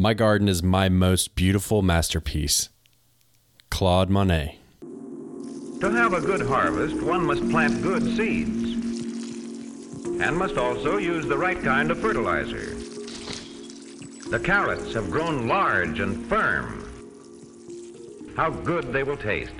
My garden is my most beautiful masterpiece. Claude Monet. To have a good harvest, one must plant good seeds and must also use the right kind of fertilizer. The carrots have grown large and firm. How good they will taste.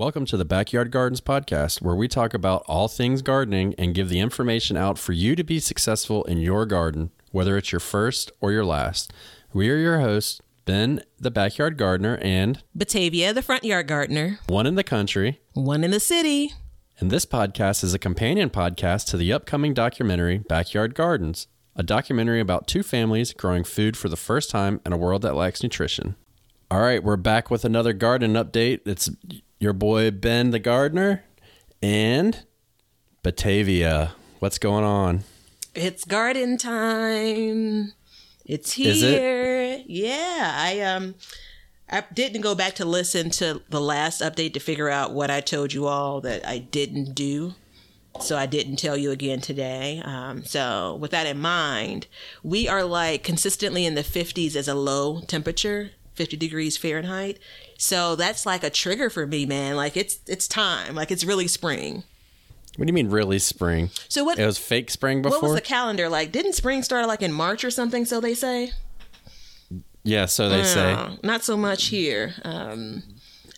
Welcome to the Backyard Gardens podcast, where we talk about all things gardening and give the information out for you to be successful in your garden, whether it's your first or your last. We are your hosts, Ben, the backyard gardener, and Batavia, the front yard gardener, one in the country. one in the city. And this podcast is a companion podcast to the upcoming documentary Backyard Gardens, a documentary about two families growing food for the first time in a world that lacks nutrition. All right, we're back with another garden update. It's your boy Ben the gardener and Batavia. What's going on? It's garden time. It's Is it? here. Yeah, I um I didn't go back to listen to the last update to figure out what I told you all that I didn't do. So I didn't tell you again today. Um, so with that in mind, we are like consistently in the 50s as a low temperature, 50 degrees Fahrenheit. So that's like a trigger for me, man. Like it's it's time. Like it's really spring. What do you mean, really spring? So what It was fake spring before. what was the calendar like? Didn't spring start like in March or something? So they say. yeah, so they say. Not so much here. Um,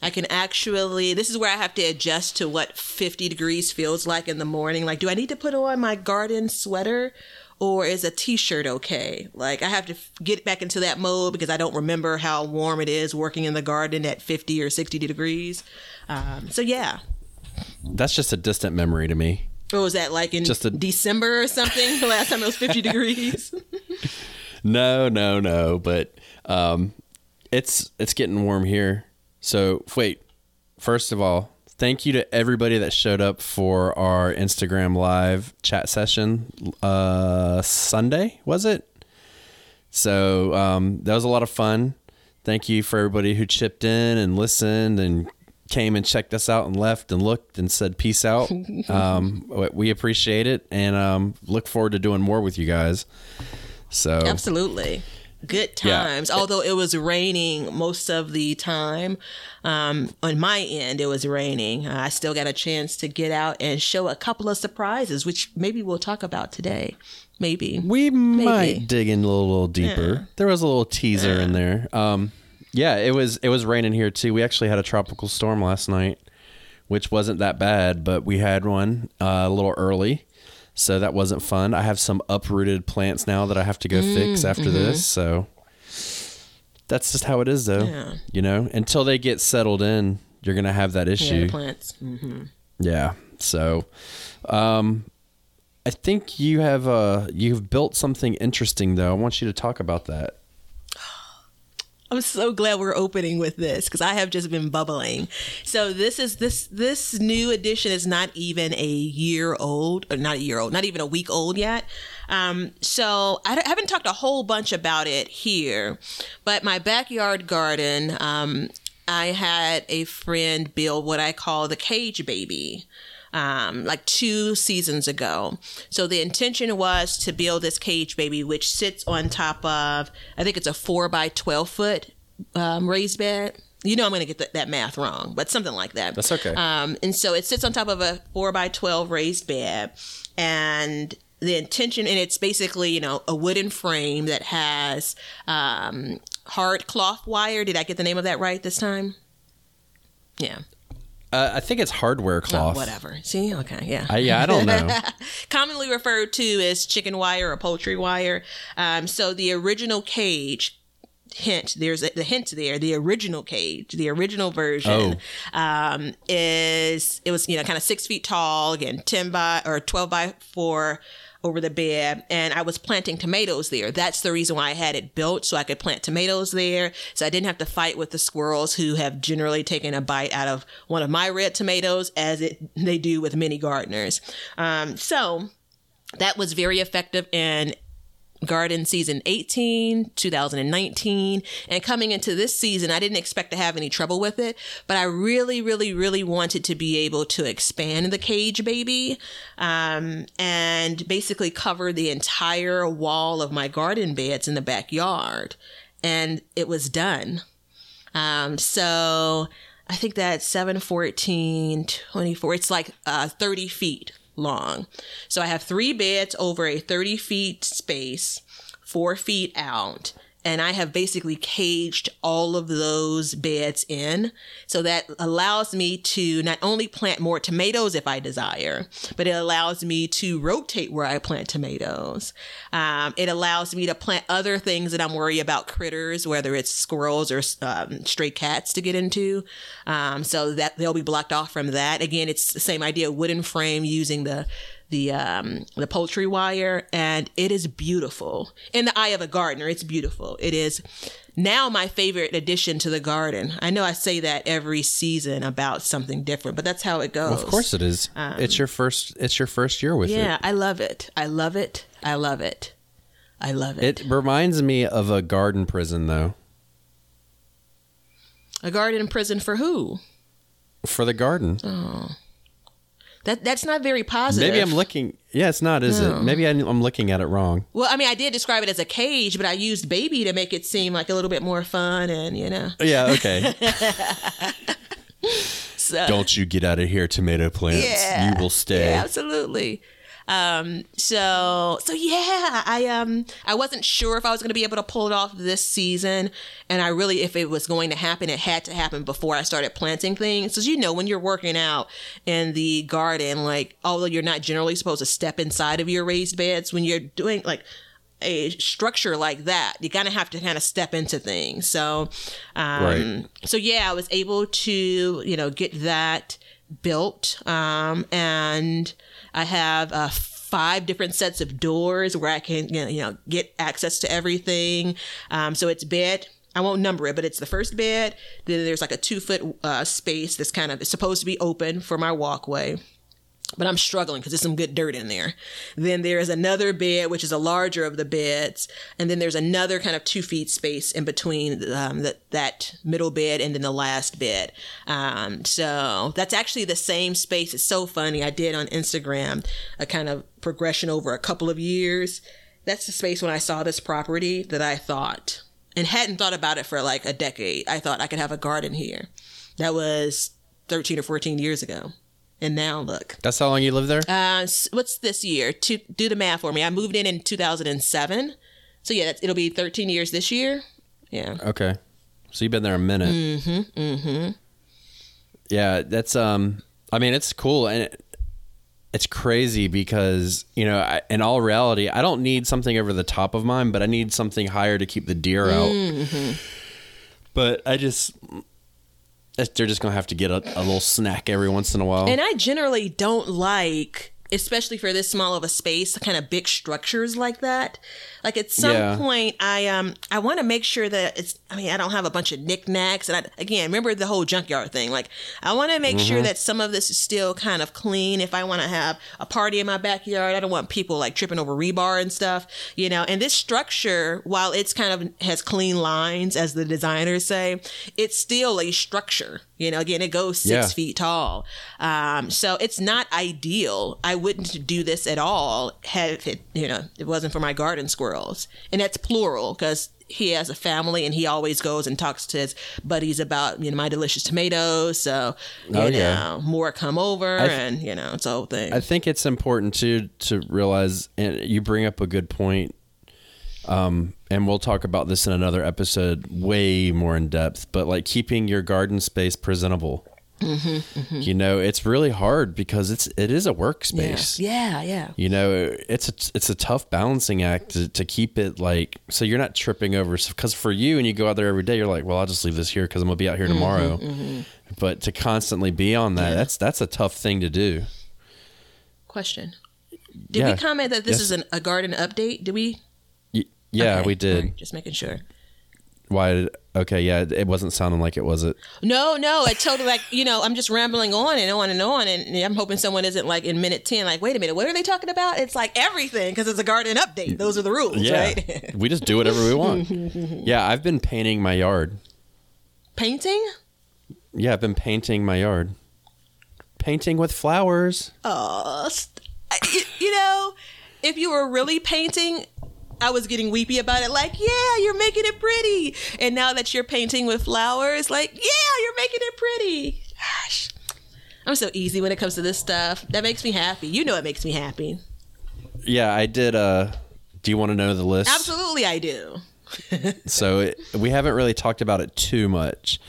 I can actually. This is where I have to adjust to what 50 degrees feels like in the morning. Like, do I need to put on my garden sweater? Or is a t-shirt okay? Like I have to f- get back into that mode because I don't remember how warm it is working in the garden at 50 or 60 degrees. Um, so yeah, That's just a distant memory to me. what was that like in Just a- December or something? The last time it was 50 degrees. No, no, no. But um, it's it's getting warm here. So wait. First of all, thank you to everybody that showed up for our Instagram live chat session uh, Sunday. Was it? So um, that was a lot of fun. Thank you for everybody who chipped in and listened and came and checked us out and left and looked and said peace out. um, we appreciate it and um, look forward to doing more with you guys. So Absolutely. Good Yeah. times. Although it was raining most of the time. Um, on my end, it was raining. Uh, I still got a chance to get out and show a couple of surprises, which maybe we'll talk about today. Maybe. We might dig in a little, little deeper. There was a little teaser in there. Um, yeah, it was it was raining here too. We actually had a tropical storm last night, which wasn't that bad, but we had one uh, a little early, so that wasn't fun. I have some uprooted plants now that I have to go fix after this. So that's just how it is, though. Yeah. You know, until they get settled in, you're gonna have that issue. the plants. hmm Yeah. So, um, I think you have uh you've built something interesting though. I want you to talk about that. I'm so glad we're opening with this because I have just been bubbling. So this is this this new edition is not even a year old, or not a year old, not even a week old yet. Um, so I don't- haven't talked a whole bunch about it here, but my backyard garden. Um, I had a friend build what I call the cage baby um, like two seasons ago. So the intention was to build this cage baby, which sits on top of, I think it's a four by 12 foot um, raised bed. You know, I'm going to get th- that math wrong, but something like that. That's okay. Um, and so it sits on top of a four by 12 raised bed. And the intention, and it's basically, you know, a wooden frame that has um, hard cloth wire. Did I get the name of that right this time? Yeah. Uh, I think it's hardware Oh, cloth. whatever. See, okay, yeah. I, yeah, I don't know. Commonly referred to as chicken wire or poultry wire. Um, so the original cage. Hint, there's a, the hint there. The original cage, the original version, um, is it was you know kind of six feet tall, again ten by or twelve by four over the bed, and I was planting tomatoes there. That's the reason why I had it built so I could plant tomatoes there, so I didn't have to fight with the squirrels who have generally taken a bite out of one of my red tomatoes, as it they do with many gardeners. Um, so that was very effective in garden season 18, 2019, and coming into this season, I didn't expect to have any trouble with it, but I really, really, really wanted to be able to expand the cage baby um, and basically cover the entire wall of my garden beds in the backyard. And it was done. Um, so I think that's 7, 14, 24. It's like uh, 30 feet long. So I have three beds over a 30 feet space, four feet out and I have basically caged all of those beds in. So that allows me to not only plant more tomatoes if I desire, but it allows me to rotate where I plant tomatoes. Um, it allows me to plant other things that I'm worried about critters, whether it's squirrels or um, stray cats to get into. Um, so that they'll be blocked off from that. Again, it's the same idea wooden frame using the the um, the poultry wire, and it is beautiful. In the eye of a gardener, it's beautiful. It is now my favorite addition to the garden. I know I say that every season about something different, but that's how it goes. Well, of course it is. it's your first. It's your first year with Yeah, it. I love it. I love it. I love it. I love it. It reminds me of a garden prison, though. a garden prison for who? For the garden, That that's not very positive. maybe I'm looking. Yeah, it's not, is No. it? Maybe I'm I'm looking at it wrong. Well, I mean, I did describe it as a cage, but I used baby to make it seem like a little bit more fun, and you know, Yeah. Okay. so Don't you get out of here, tomato plants. Yeah. You will stay. Yeah, absolutely. Um, so so yeah, I um I wasn't sure if I was gonna be able to pull it off this season. And I really if it was going to happen, it had to happen before I started planting things. Because you know, when you're working out in the garden, like although you're not generally supposed to step inside of your raised beds, when you're doing like a structure like that, you kind of have to kind of step into things. So, um, Right. so yeah, I was able to, you know, get that built. Um, and I have uh, five different sets of doors where I can, you know, get access to everything. Um, so it's bed. I won't number it, but it's the first bed. Then there's like a two foot uh, space that's kind of it's supposed to be open for my walkway but I'm struggling because there's some good dirt in there. Then there's another bed, which is a larger of the beds, and then there's another kind of two feet space in between um, that that middle bed and then the last bed. Um, so that's actually the same space. It's so funny. I did on Instagram a kind of progression over a couple of years. That's the space when I saw this property that I thought and hadn't thought about it for like a decade. I thought I could have a garden here. That was 13 or 14 years ago. And now look. That's how long you live there. Uh, what's this year? To do the math for me. I moved in in 2007. So yeah, that's, it'll be 13 years this year. Yeah. Okay. So you've been there a minute. Mm-hmm. Mm-hmm. Yeah, that's um I mean it's cool and it, it's crazy because, you know, I, in all reality, I don't need something over the top of mine, but I need something higher to keep the deer out. But I just they're just to have to get a, a little snack every once in a while. And I generally don't like, especially for this small of a space, kind of big structures like that. Like at some Yeah. point, I um I want to make sure that it's. I mean, I don't have a bunch of knickknacks, and I, again, remember the whole junkyard thing. Like, I want to make sure that some of this is still kind of clean. If I want to have a party in my backyard, I don't want people like tripping over rebar and stuff, you know. And this structure, while it's kind of has clean lines, as the designers say, it's still a structure. You know, again, it goes six Yeah. feet tall. Um, so it's not ideal. I wouldn't do this at all had it, you know, it wasn't for my garden squirrels. And that's plural because he has a family and he always goes and talks to his buddies about, you know, my delicious tomatoes. So, you Oh, know, yeah. more come over th- and, you know, it's a whole thing. I think it's important too to realize, and you bring up a good point. Um, and we'll talk about this in another episode, way more in depth. But like keeping your garden space presentable. Mm-hmm, You know, it's really hard because it's it is a workspace. yeah, yeah. You know, it's a it's a tough balancing act to, to keep it like so you're not tripping over because for you and you go out there every day, you're like, well, I'll just leave this here because I'm gonna be out here tomorrow. But to constantly be on that, that's that's a tough thing to do. Question. Did Yeah. we comment that this Yes. is an, a garden update? Did we? Yeah, Okay. we did. Right, just making sure. Why? Did, okay, yeah, it wasn't sounding like it was it. No, no, it totally like you know I'm just rambling on and on and on, and I'm hoping someone isn't like in minute ten, like wait a minute, what are they talking about? It's like everything because it's a garden update. Those are the rules, Yeah, right? we just do whatever we want. yeah, I've been painting my yard. Painting. Yeah, I've been painting my yard. Painting with flowers. Oh, you know, if you were really painting, I was getting weepy about it. Like, yeah, you're making it pretty. And now that you're painting with flowers, like, yeah, you're making it pretty. Gosh, I'm so easy when it comes to this stuff. That makes me happy. You know, it makes me happy. Yeah, I did. Uh, do you want to know the list? Absolutely, I do. So it, we haven't really talked about it too much.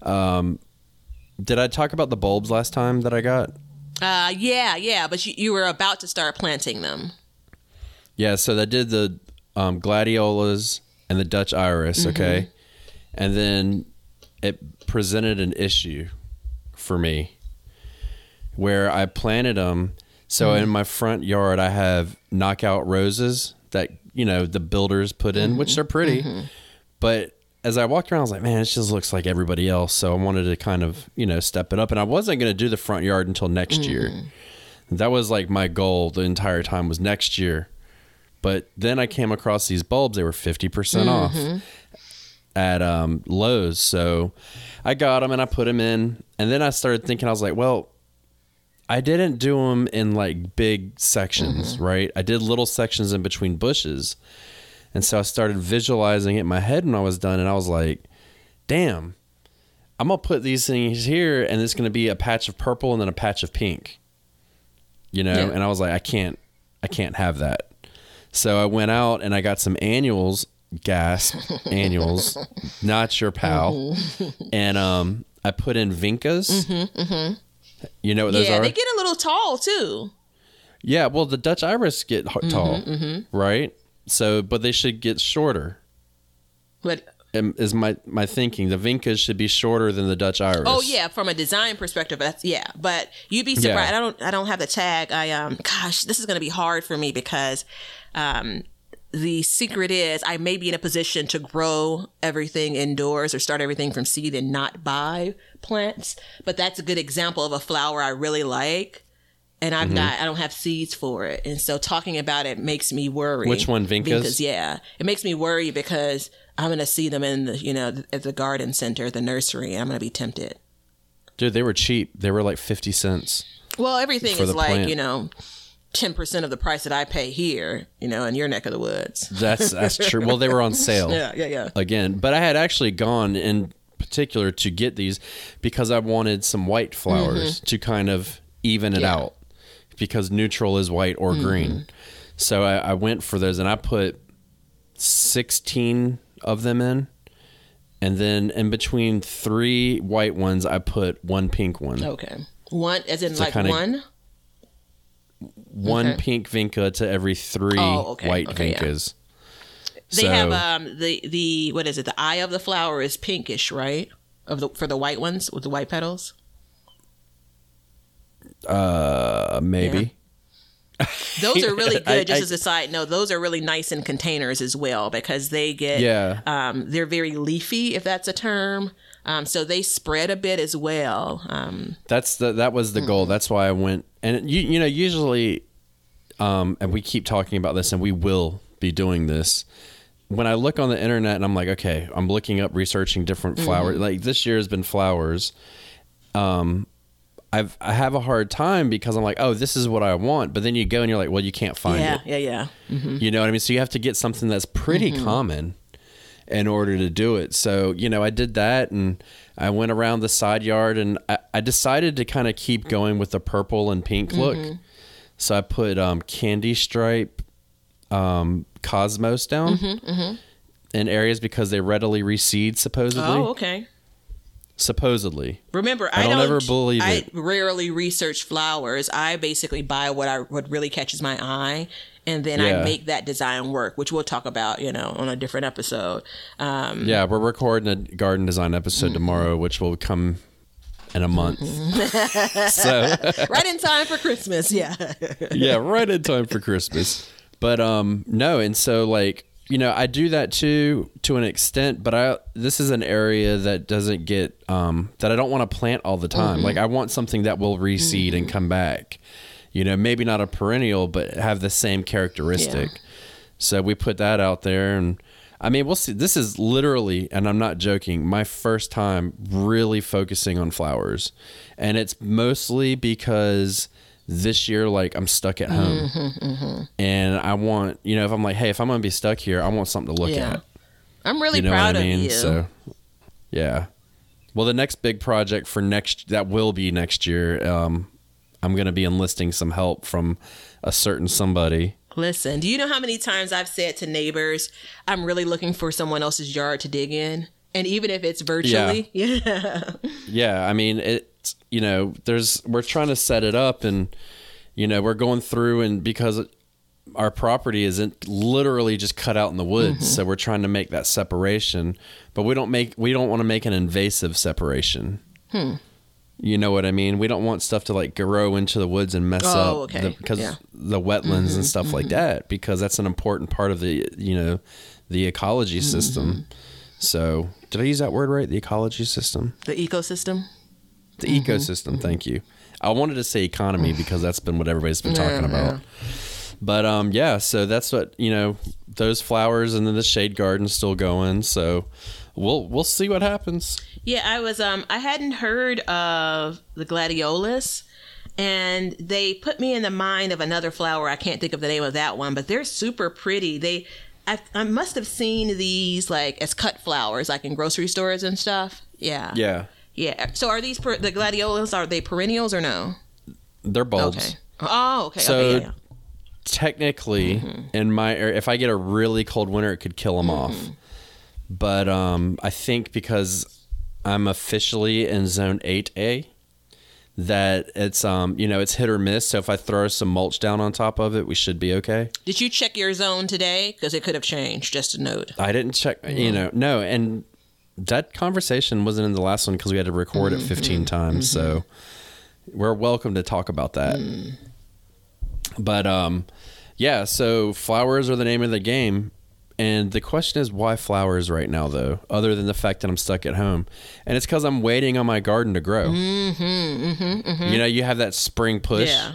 Um, did I talk about the bulbs last time that I got? Uh, yeah, yeah, but you, you were about to start planting them. Yeah, so I did the um, gladiolas and the Dutch iris, mm-hmm. okay? And then it presented an issue for me where I planted them. So mm-hmm. in my front yard, I have knockout roses that, you know, the builders put in, which mm-hmm. are pretty. But as I walked around, I was like, man, it just looks like everybody else. So I wanted to kind of, you know, step it up. And I wasn't going to do the front yard until next year. That was like my goal the entire time was next year. But then I came across these bulbs. They were 50% off at um, Lowe's. So I got them and I put them in. And then I started thinking, I was like, well, I didn't do them in like big sections, right? I did little sections in between bushes. And so I started visualizing it in my head when I was done. And I was like, damn, I'm going to put these things here and it's going to be a patch of purple and then a patch of pink. You know? Yeah. And I was like, I can't, I can't have that. So I went out and I got some annuals, gasp, annuals, not your pal. Mm-hmm. And um, I put in Vincas. Mm-hmm, mm-hmm. You know what those yeah, are? Yeah, they get a little tall too. yeah, well, the Dutch iris get h- tall, right? So, but they should get shorter. But Is my my thinking? The Vincas should be shorter than the Dutch iris. Oh yeah, from a design perspective, that's yeah. But you'd be surprised. Yeah. I don't. I don't have the tag. I um. Gosh, this is going to be hard for me because, um, the secret is I may be in a position to grow everything indoors or start everything from seed and not buy plants. But that's a good example of a flower I really like. And Mm-hmm. I've not, I don't have seeds for it. And so talking about it makes me worry. Which one, Vincas? yeah. It makes me worry because I'm going to see them in the, you know, at the garden center, the nursery, and I'm going to be tempted. dude, they were cheap. They were like fifty cents. Well, everything is like, plant. you know, 10% of the price that I pay here, you know, in your neck of the woods. That's that's true. Well, they were on sale. Yeah, yeah, yeah. again. But I had actually gone in particular to get these because I wanted some white flowers to kind of even it Mm-hmm. Yeah. Mm-hmm. out because neutral is white or green. So I, I went for those and I put 16 of them in. And then in between three white ones, I put one pink one. Okay. One, as in So like one? One okay. pink Vinca to every three Oh, okay. white Okay, yeah. They So- have um the the what is it? The eye of the flower is pinkish, right? Of the for the white ones with the white petals. Uh, maybe. Those are really good. I- just I- as a side note, those are really nice in containers as well because they get Yeah. um they're very leafy if that's a term. Um, so they spread a bit as well. Um, That's the that was the Hmm. goal. That's why I went. And you you know usually, um, and we keep talking about this, and we will be doing this. When I look on the internet and I'm like, okay, I'm looking up researching different Mm-hmm. flowers. Like this year has been flowers. Um, I've I have a hard time because I'm like, oh, this is what I want. But then you go and you're like, well, you can't find yeah, it. yeah, yeah. Yeah. You know what I mean? So you have to get something that's pretty Mm-hmm. common in order to do it. So, you know, I did that and I went around the side yard and I, I decided to kind of keep going with the purple and pink look. Mm-hmm. So I put um, candy stripe um, cosmos down in areas because they readily reseed, supposedly. Mm-hmm, Oh, okay. Supposedly. Remember, I I, don't don't ever believe I it. rarely research flowers. I basically buy what I what really catches my eye, and then Yeah. I make that design work, which we'll talk about, you know, on a different episode. Um, Yeah, we're recording a garden design episode tomorrow, which will come in a month. so right in time for Christmas. Yeah. yeah, right in time for Christmas. But um no, and so like you know, I do that too to an extent, but I this is an area that doesn't get um that I don't want to plant all the time. Like I want something that will reseed and come back. You know, maybe not a perennial, but have the same characteristic. So we put that out there and I mean, we'll see. This is literally, and I'm not joking, my first time really focusing on flowers. And it's mostly because this year, like, I'm stuck at home. And I want, you know, if I'm like, hey, if I'm to be stuck here, I want something to look Yeah. at. I'm really You know proud I of mean? you. So, yeah. Well, the next big project for next, that will be next year, um, I'm to be enlisting some help from a certain somebody. Listen, do you know how many times I've said to neighbors, I'm really looking for someone else's yard to dig in? And even if it's virtually, yeah. Yeah, I mean it. You know, there's we're trying to set it up, and you know we're going through, and because our property isn't literally just cut out in the woods, mm-hmm. so we're trying to make that separation, but we don't make we don't want to make an invasive separation. Hmm. You know what I mean? We don't want stuff to like grow into the woods and mess Oh, up okay. because Yeah. the wetlands and mm-hmm. stuff like mm-hmm. that because that's an important part of the you know the ecology system. So, did I use that word right? The ecology system? the ecosystem. The ecosystem. Thank you. I wanted to say economy because that's been what everybody's been talking Yeah, about. But um, yeah. So that's what you know. Those flowers and then the shade garden's still going. So we'll we'll see what happens. Yeah, I was um I hadn't heard of the gladiolus and they put me in the mind of another flower. I can't think of the name of that one, but they're super pretty. They I, I must have seen these like as cut flowers like in grocery stores and stuff. Yeah. Yeah, Yeah. So are these per- the gladiolus are they perennials or no? they're bulbs. Okay. Oh, okay. So- okay, yeah, yeah. Technically, in my area, if I get a really cold winter, it could kill them off. But um, I think because I'm officially in zone eight A, that it's um you know it's hit or miss. So if I throw some mulch down on top of it, we should be okay. Did you check your zone today? Because it could have changed. Just a note. I didn't check, you know, no, and that conversation wasn't in the last one because we had to record it 15 times. So we're welcome to talk about that. But um, yeah, so flowers are the name of the game. And the question is, why flowers right now, though, other than the fact that I'm stuck at home? And it's because I'm waiting on my garden to grow. Mm-hmm, You know, you have that spring push, Yeah.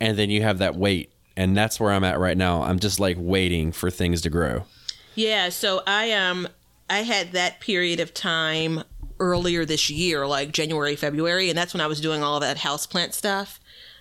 and then you have that wait. And that's where I'm at right now. I'm just like waiting for things to grow. Yeah, so I um I had that period of time earlier this year, like January, February, and that's when I was doing all that houseplant stuff.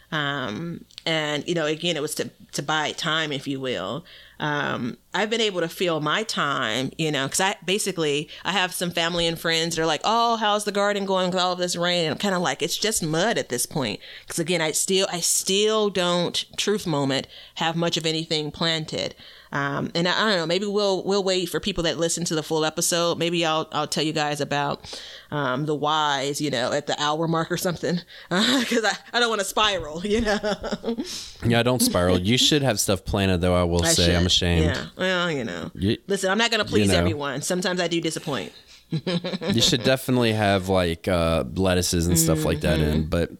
Um and you know, again it was to to buy time, if you will. Um I've been able to feel my time, you know, cuz I basically I have some family and friends that are like, "Oh, how's the garden going with all of this rain?" And I'm kind of like, "It's just mud at this point." Cuz again, I still I still don't truth moment have much of anything planted. Um, and I, I don't know, maybe we'll we'll wait for people that listen to the full episode. Maybe I'll I'll tell you guys about um, the whys, you know, at the hour mark or something, because I, I don't want to spiral, you know. Yeah, don't spiral. you should have stuff planted, though. I will I say, I'm ashamed. Yeah, well, you know. You- Listen, I'm not going to please know. everyone. Sometimes I do disappoint. You should definitely have like uh, lettuces and stuff like that Mm-hmm. in. But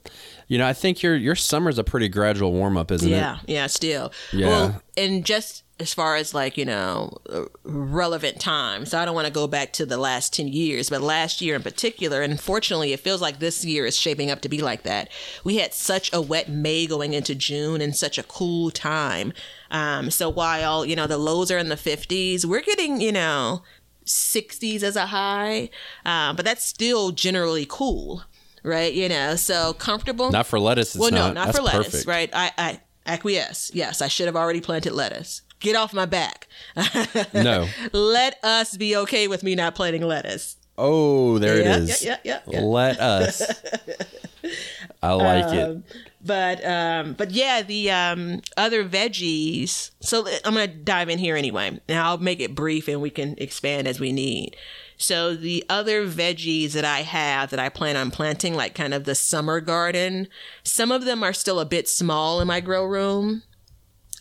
you know, I think your your summer's a pretty gradual warm up, isn't it? Yeah, yeah, still. Yeah. Well, and just as far as like, you know, uh, relevant time. So I don't want to go back to the last 10 years, but last year in particular, and unfortunately, it feels like this year is shaping up to be like that. We had such a wet May going into June and such a cool time. Um, so while, you know, the lows are in the 50s, we're getting, you know, 60s as a high, um, but that's still generally cool. Right, you know, so comfortable. Not for lettuce. Well, no, not. for lettuce, perfect. right? I, I acquiesce. Yes, I should have already planted lettuce. Get off my back. No. Let us be okay with me not planting lettuce. Oh, there Yeah, it is. yeah, yeah, yeah, yeah. Let us. I like it. But um, but yeah, the um other veggies. So I'm gonna dive in here anyway. Now I'll make it brief and we can expand as we need. So the other veggies that I have that I plan on planting, like kind of the summer garden, some of them are still a bit small in my grow room.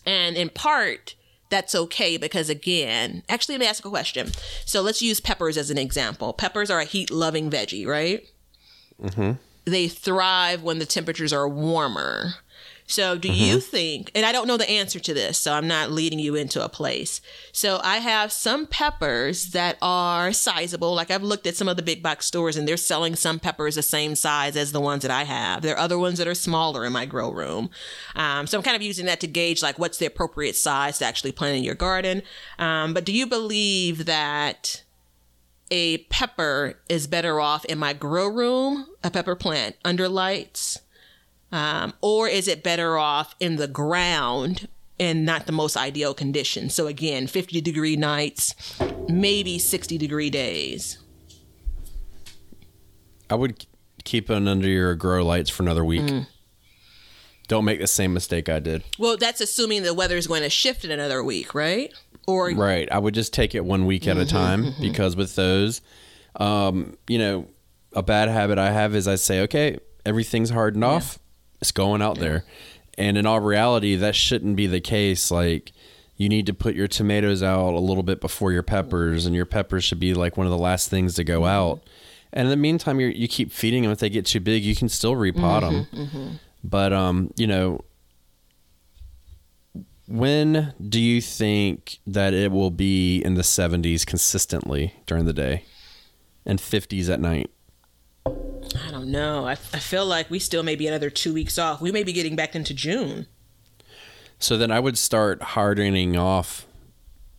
And in part, that's okay because again, actually, let me ask a question. So let's use peppers as an example. Peppers are a heat loving veggie, right? Mm-hmm. They thrive when the temperatures are warmer. So, do you think, and I don't know the answer to this, so I'm not leading you into a place. So, I have some peppers that are sizable. Like, I've looked at some of the big box stores and they're selling some peppers the same size as the ones that I have. There are other ones that are smaller in my grow room. Um, so, I'm kind of using that to gauge, like, what's the appropriate size to actually plant in your garden. Um, but do you believe that? a pepper is better off in my grow room, a pepper plant under lights, um, or is it better off in the ground in not the most ideal conditions? So again, 50 degree nights, maybe 60 degree days. I would keep it under your grow lights for another week. Mm. Don't make the same mistake I did. Well, that's assuming the weather is going to shift in another week, right? Or Right. I would just take it one week at a time because with those, um, you know, a bad habit I have is I say, okay, everything's hardened off. It's going out there. And in all reality, that shouldn't be the case. Like, you need to put your tomatoes out a little bit before your peppers, and your peppers should be like one of the last things to go out. And in the meantime, you you keep feeding them. If they get too big, you can still repot them. But um, you know, when do you think that it will be in the 70s consistently during the day and 50s at night? I don't know. I, I feel like we still may be another two weeks off. We may be getting back into June. So then I would start hardening off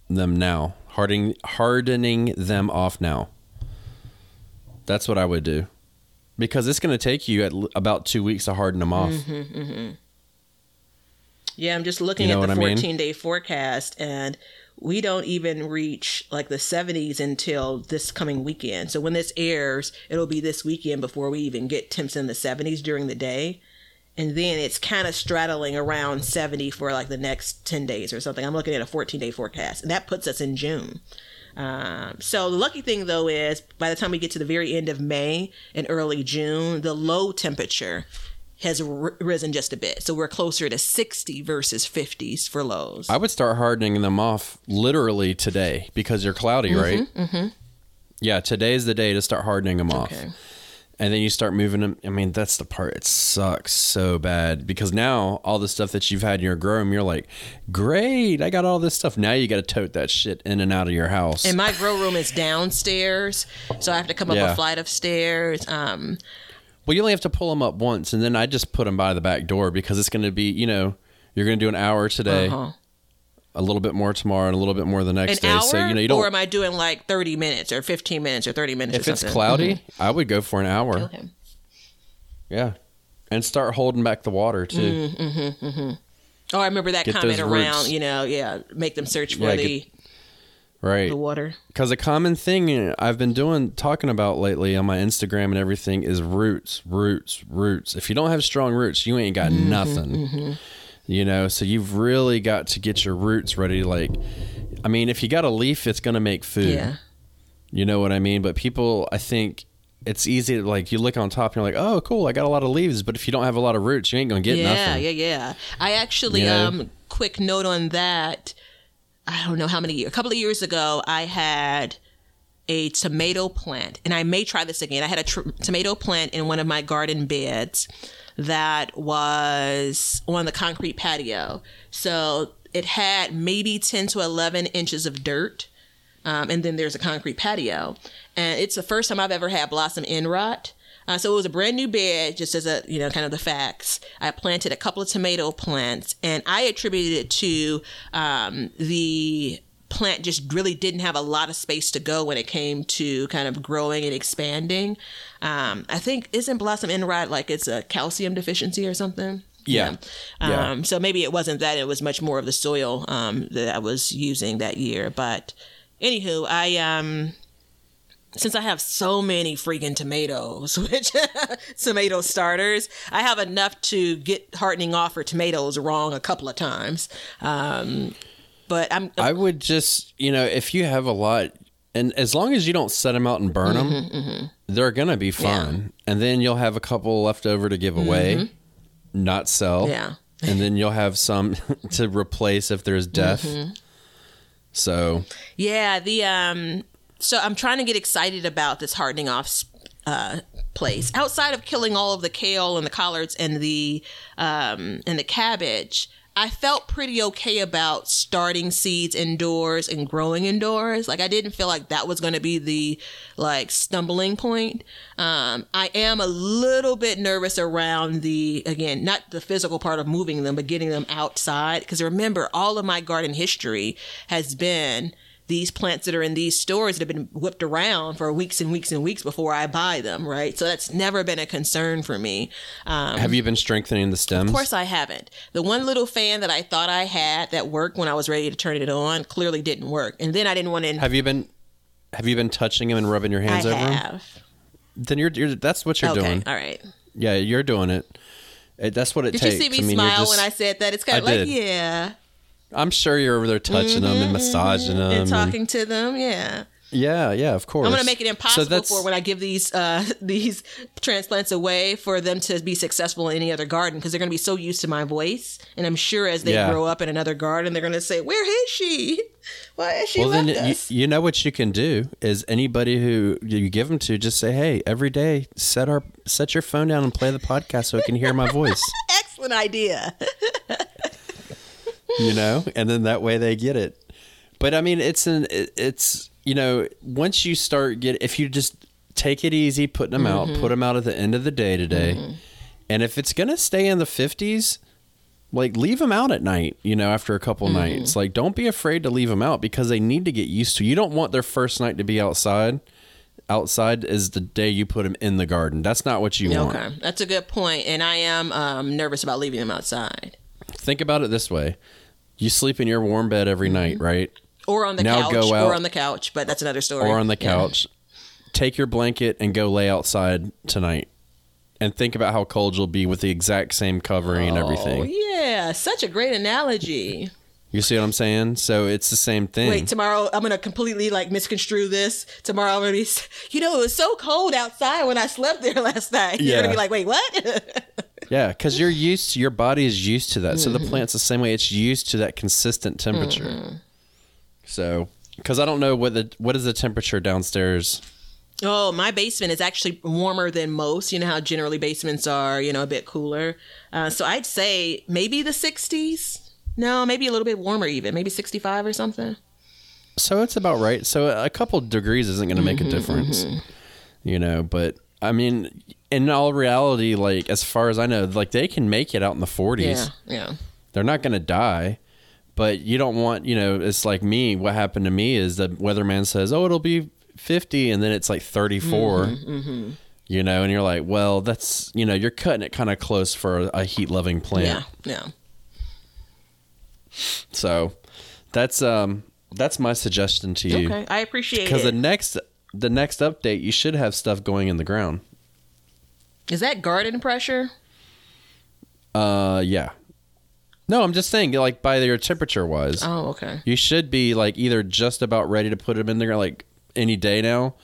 them now. Hardening hardening them off now. That's what I would do. Because it's going to take you at l- about 2 weeks to harden them off. Mm-hmm, mm-hmm. Yeah, I'm just looking You know at the what I mean? 14 day forecast, and we don't even reach like the 70s until this coming weekend. So when this airs, it'll be this weekend before we even get temps in the 70s during the day. And then it's kind of straddling around 70 for like the next 10 days or something. I'm looking at a 14 day forecast, and that puts us in June. Um, so the lucky thing though is by the time we get to the very end of May and early June, the low temperature has r- risen just a bit. So we're closer to 60 versus 50s for lows. I would start hardening them off literally today because you're cloudy, right? Mm-hmm. Yeah, today's the day to start hardening them off. Okay. And then you start moving them. I mean, that's the part. It sucks so bad because now all the stuff that you've had in your grow room, you're like, great, I got all this stuff. Now you got to tote that shit in and out of your house. and my grow room is downstairs, so I have to come up Yeah. a flight of stairs. Um, well, you only have to pull them up once, and then I just put them by the back door because it's going to be, you know, you're going to do an hour today, uh-huh. a little bit more tomorrow, and a little bit more the next An day. hour, so you know, you don't. or am I doing like 30 minutes or 15 minutes or 30 minutes? if it's cloudy, mm-hmm. I would go for an hour. Yeah. And start holding back the water too. Mm-hmm, mm-hmm, oh, I remember that Get comment around. You know, yeah, make them search for Yeah, the get- Right. the water. Because a common thing I've been doing, talking about lately on my Instagram and everything is roots, roots, roots. If you don't have strong roots, you ain't got nothing. You know, so you've really got to get your roots ready. Like, I mean, if you got a leaf, it's going to make food. Yeah. You know what I mean? But people, I think it's easy to like, you look on top and you're like, oh, cool, I got a lot of leaves. But if you don't have a lot of roots, you ain't going to get yeah, nothing. yeah, yeah. Yeah. I actually, You know? um, quick note on that. I don't know how many years. A couple of years ago, I had a tomato plant, and I may try this again. I had a tr- tomato plant in one of my garden beds that was on the concrete patio. So it had maybe 10 to 11 inches of dirt. Um, and then there's a concrete patio. And it's the first time I've ever had blossom end rot. Uh, so it was a brand new bed, just as a, you know, kind of the facts. I planted a couple of tomato plants and I attributed it to um, the plant just really didn't have a lot of space to go when it came to kind of growing and expanding. Um, I think, isn't blossom end rot like it's a calcium deficiency or something? Yeah. Yeah. Um, so maybe it wasn't that; it was much more of the soil um, that I was using that year. But anywho, I um, since I have so many freaking tomatoes, which tomato starters, I have enough to get hardening off for tomatoes wrong a couple of times. Um, but I'm I would just, you know, if you have a lot, and as long as you don't set them out and burn them, Mm-hmm, they're gonna be fine. And then you'll have a couple left over to give away, not sell. Mm-hmm. Yeah. and then you'll have some to replace if there's death. Mm-hmm. So Yeah, the um so I'm trying to get excited about this hardening off uh place. Outside of killing all of the kale and the collards and the um, and the cabbage, I felt pretty okay about starting seeds indoors and growing indoors. Like I didn't feel like that was going to be the like stumbling point. Um, I am a little bit nervous around the again, not the physical part of moving them, but getting them outside. Because remember, all of my garden history has been these plants that are in these stores that have been whipped around for weeks and weeks and weeks before I buy them, right? So that's never been a concern for me. Um, Have you been strengthening the stems? of course, I haven't. The one little fan that I thought I had that worked when I was ready to turn it on clearly didn't work, and then I didn't want to. Have you been have you been touching them and rubbing your I hands over them? I have. Then you're, you're that's what you're okay, doing. all right. Yeah, you're doing it. It- That's what it Did takes. you see me I mean, smile just- when I said that? It's kind I of like, did. yeah, I'm sure you're over there touching them and massaging them. and and- talking to them, yeah. yeah, yeah, of course. I'm gonna make it impossible that's- for when I give these uh, these transplants away for them to be successful in any other garden because they're gonna be so used to my voice, and I'm sure as they Yeah. grow up in another garden, they're gonna say, "Where is she? Why is she Well, then you, us?" you know what you can do is anybody who you give them to, just say, "Hey, every day, set our set your phone down and play the podcast so it can hear my voice." Excellent idea. You know, and then that way they get it. But I mean, it's an it's you know once you start get if you just take it easy, putting them out, mm-hmm. put them out at the end of the day today, mm-hmm. and if it's gonna stay in the fifties. Like leave them out at night, you know, after a couple mm-hmm. nights. Like don't be afraid to leave them out because they need to get used to. You don't want their first night to be outside. Outside is the day you put them in the garden. That's not what you want. Okay, that's a good point, and I am um, nervous about leaving them outside Think about it this way: you sleep in your warm bed every night, mm-hmm. right? or on the Now couch, go out- or on the couch. But that's another story. or on the Yeah. couch. Take your blanket and go lay outside tonight. And think about how cold you'll be with the exact same covering and Oh everything. yeah, such a great analogy. You see what I'm saying? So it's the same thing. Wait, tomorrow I'm gonna completely like misconstrue this. Tomorrow I'm gonna be, you know, it was so cold outside when I slept there last night. You're Yeah. gonna be like, wait, what? yeah, because you're used to, your body is used to that. So Mm-hmm. the plant's the same way. It's used to that consistent temperature. Mm-hmm. So, because I don't know what the what is the temperature downstairs. oh, my basement is actually warmer than most. You know how generally basements are, you know, a bit cooler. Uh, so I'd say maybe the 60s. No, maybe a little bit warmer even, maybe 65 or something. So it's about right. So a couple degrees isn't going to make Mm-hmm, a difference, you know. But I mean, in all reality, like as far as I know, like they can make it out in the 40s. Yeah, yeah. They're not going to die, but you don't want, you know. It's like me. What happened to me is the weatherman says, "Oh, it'll be 50," and then it's like 34. Mm-hmm, You know, and you're like, well, that's you know, you're cutting it kind of close for a, a heat loving plant. Yeah, yeah. So that's um that's my suggestion to you. Okay, I appreciate it. Because the next the next update, you should have stuff going in the ground. Is that garden pressure? Uh, yeah. No, I'm just saying, like by your temperature wise, Oh, okay. you should be like either just about ready to put them in there like any day now,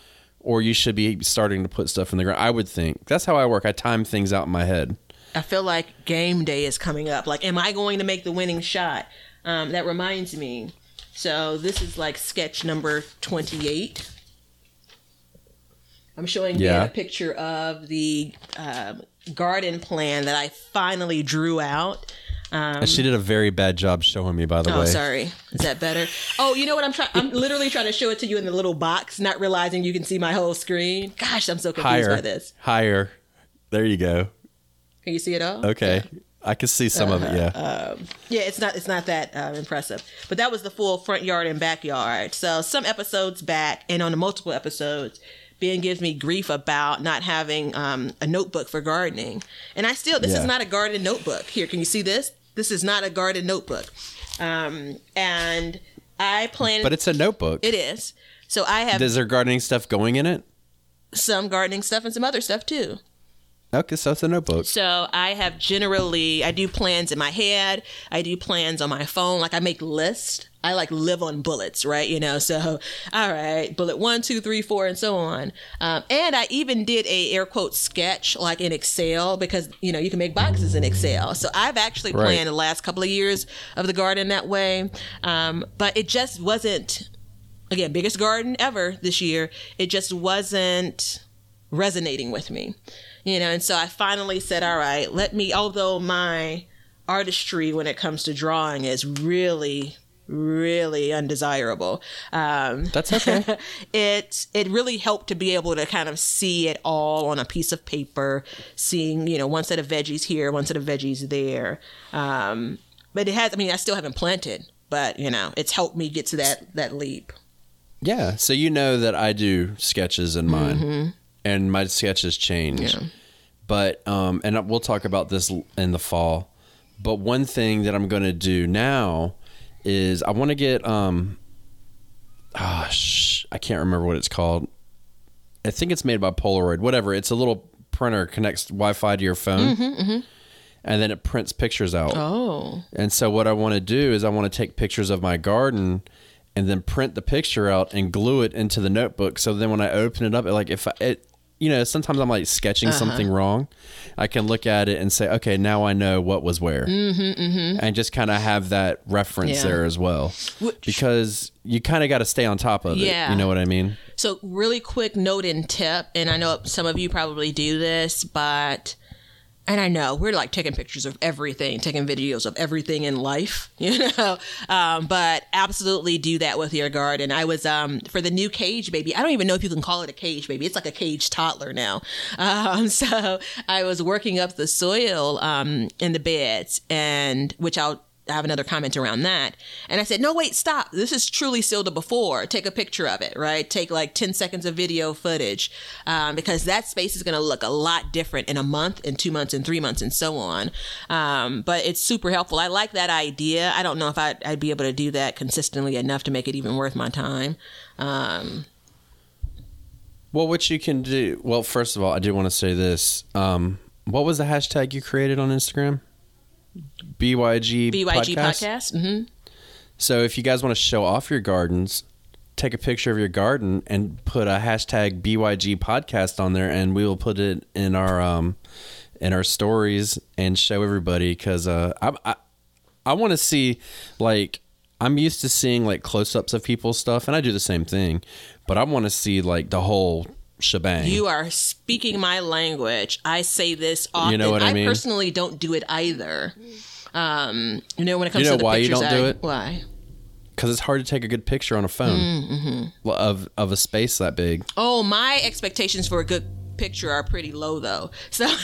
or you should be starting to put stuff in the ground. I would think that's how I work. I time things out in my head. I feel like game day is coming up. Like, am I going to make the winning shot? Um, that reminds me. So this is like sketch number twenty-eight. I'm showing Dan a picture of the um, garden plan that I finally drew out. And she did a very bad job showing me, by the way. Oh, way. sorry. Is that better? Oh, you know what? I'm trying. I'm literally trying to show it to you in the little box, not realizing you can see my whole screen. Gosh, I'm so confused Higher, by this. higher. There you go. Can you see it all? Okay, I can see some of it. Uh-huh. Yeah. Yeah, it's not it's not that uh, impressive. But that was the full front yard and backyard. So some episodes back, and on the multiple episodes, Ben gives me grief about not having um, a notebook for gardening. And I still, this Yeah. is not a garden notebook. Here, can you see this? This is not a garden notebook. Um, and I plan. but it's a notebook. it is. So I have Is there gardening stuff going in it? some gardening stuff and some other stuff too. Okay, so it's a notebook. So I have generally I do plans in my head. I do plans on my phone. Like I make lists. I like live on bullets, right? You know, so all right, bullet one, two, three, four, and so on. Um, and I even did a air quote sketch like in Excel because you know you can make boxes in Excel. So I've actually Right. planned the last couple of years of the garden that way, um, but it just wasn't again biggest garden ever this year. It just wasn't resonating with me. You know, and so I finally said, all right, let me, although my artistry when it comes to drawing is really really undesirable. Um, That's okay. it it really helped to be able to kind of see it all on a piece of paper, seeing you know one set of veggies here, one set of veggies there. Um, but it has. I mean, I still haven't planted, but you know, it's helped me get to that that leap. yeah. So you know that I do sketches in mine, and my sketches change. Mm-hmm. Yeah. But um, and we'll talk about this in the fall. But one thing that I'm going to do now is I want to get um, ah, sh- I can't remember what it's called. I think it's made by Polaroid. Whatever. It's a little printer connects Wi-Fi to your phone, and then it prints pictures out. Oh, And so what I want to do is I want to take pictures of my garden and then print the picture out and glue it into the notebook. So then when I open it up, like if I, it, you know, sometimes I'm like sketching something wrong, I can look at it and say, okay, now I know what was where, mm-hmm, and just kind of have that reference Yeah. there as well, Which- because you kind of got to stay on top of it. You know what I mean? So, really quick note and tip, and I know some of you probably do this, but and I know we're like taking pictures of everything, taking videos of everything in life, you know. Um, but absolutely do that with your garden. I was um for the new cage baby. I don't even know if you can call it a cage baby. It's like a cage toddler now. Um, so I was working up the soil um in the beds, and which I'll I have another comment around that. And I said, no, wait, stop. This is truly still the before. Take a picture of it, right? Take like 10 seconds of video footage um, because that space is going to look a lot different in a month, in two months, in three months, and so on. Um, but it's super helpful. I like that idea. I don't know if I'd, I'd be able to do that consistently enough to make it even worth my time. Um, Well, what you can do. Well, first of all, I do want to say this. Um, what was the hashtag you created on Instagram? BYG BYG podcast. hmm So if you guys want to show off your gardens, take a picture of your garden and put a hashtag BYG podcast on there, and we will put it in our um in our stories and show everybody because uh I I, I want to see like I'm used to seeing like close ups of people's stuff, and I do the same thing, but I want to see like the whole shebang. You are speaking my language. I say this often. You know what I mean? personally don't do it either. Um, you know, when it comes You know to the why you don't do it? Why? because it's hard to take a good picture on a phone Mm-hmm. of of a space that big. Oh, my expectations for a good picture are pretty low, though. So,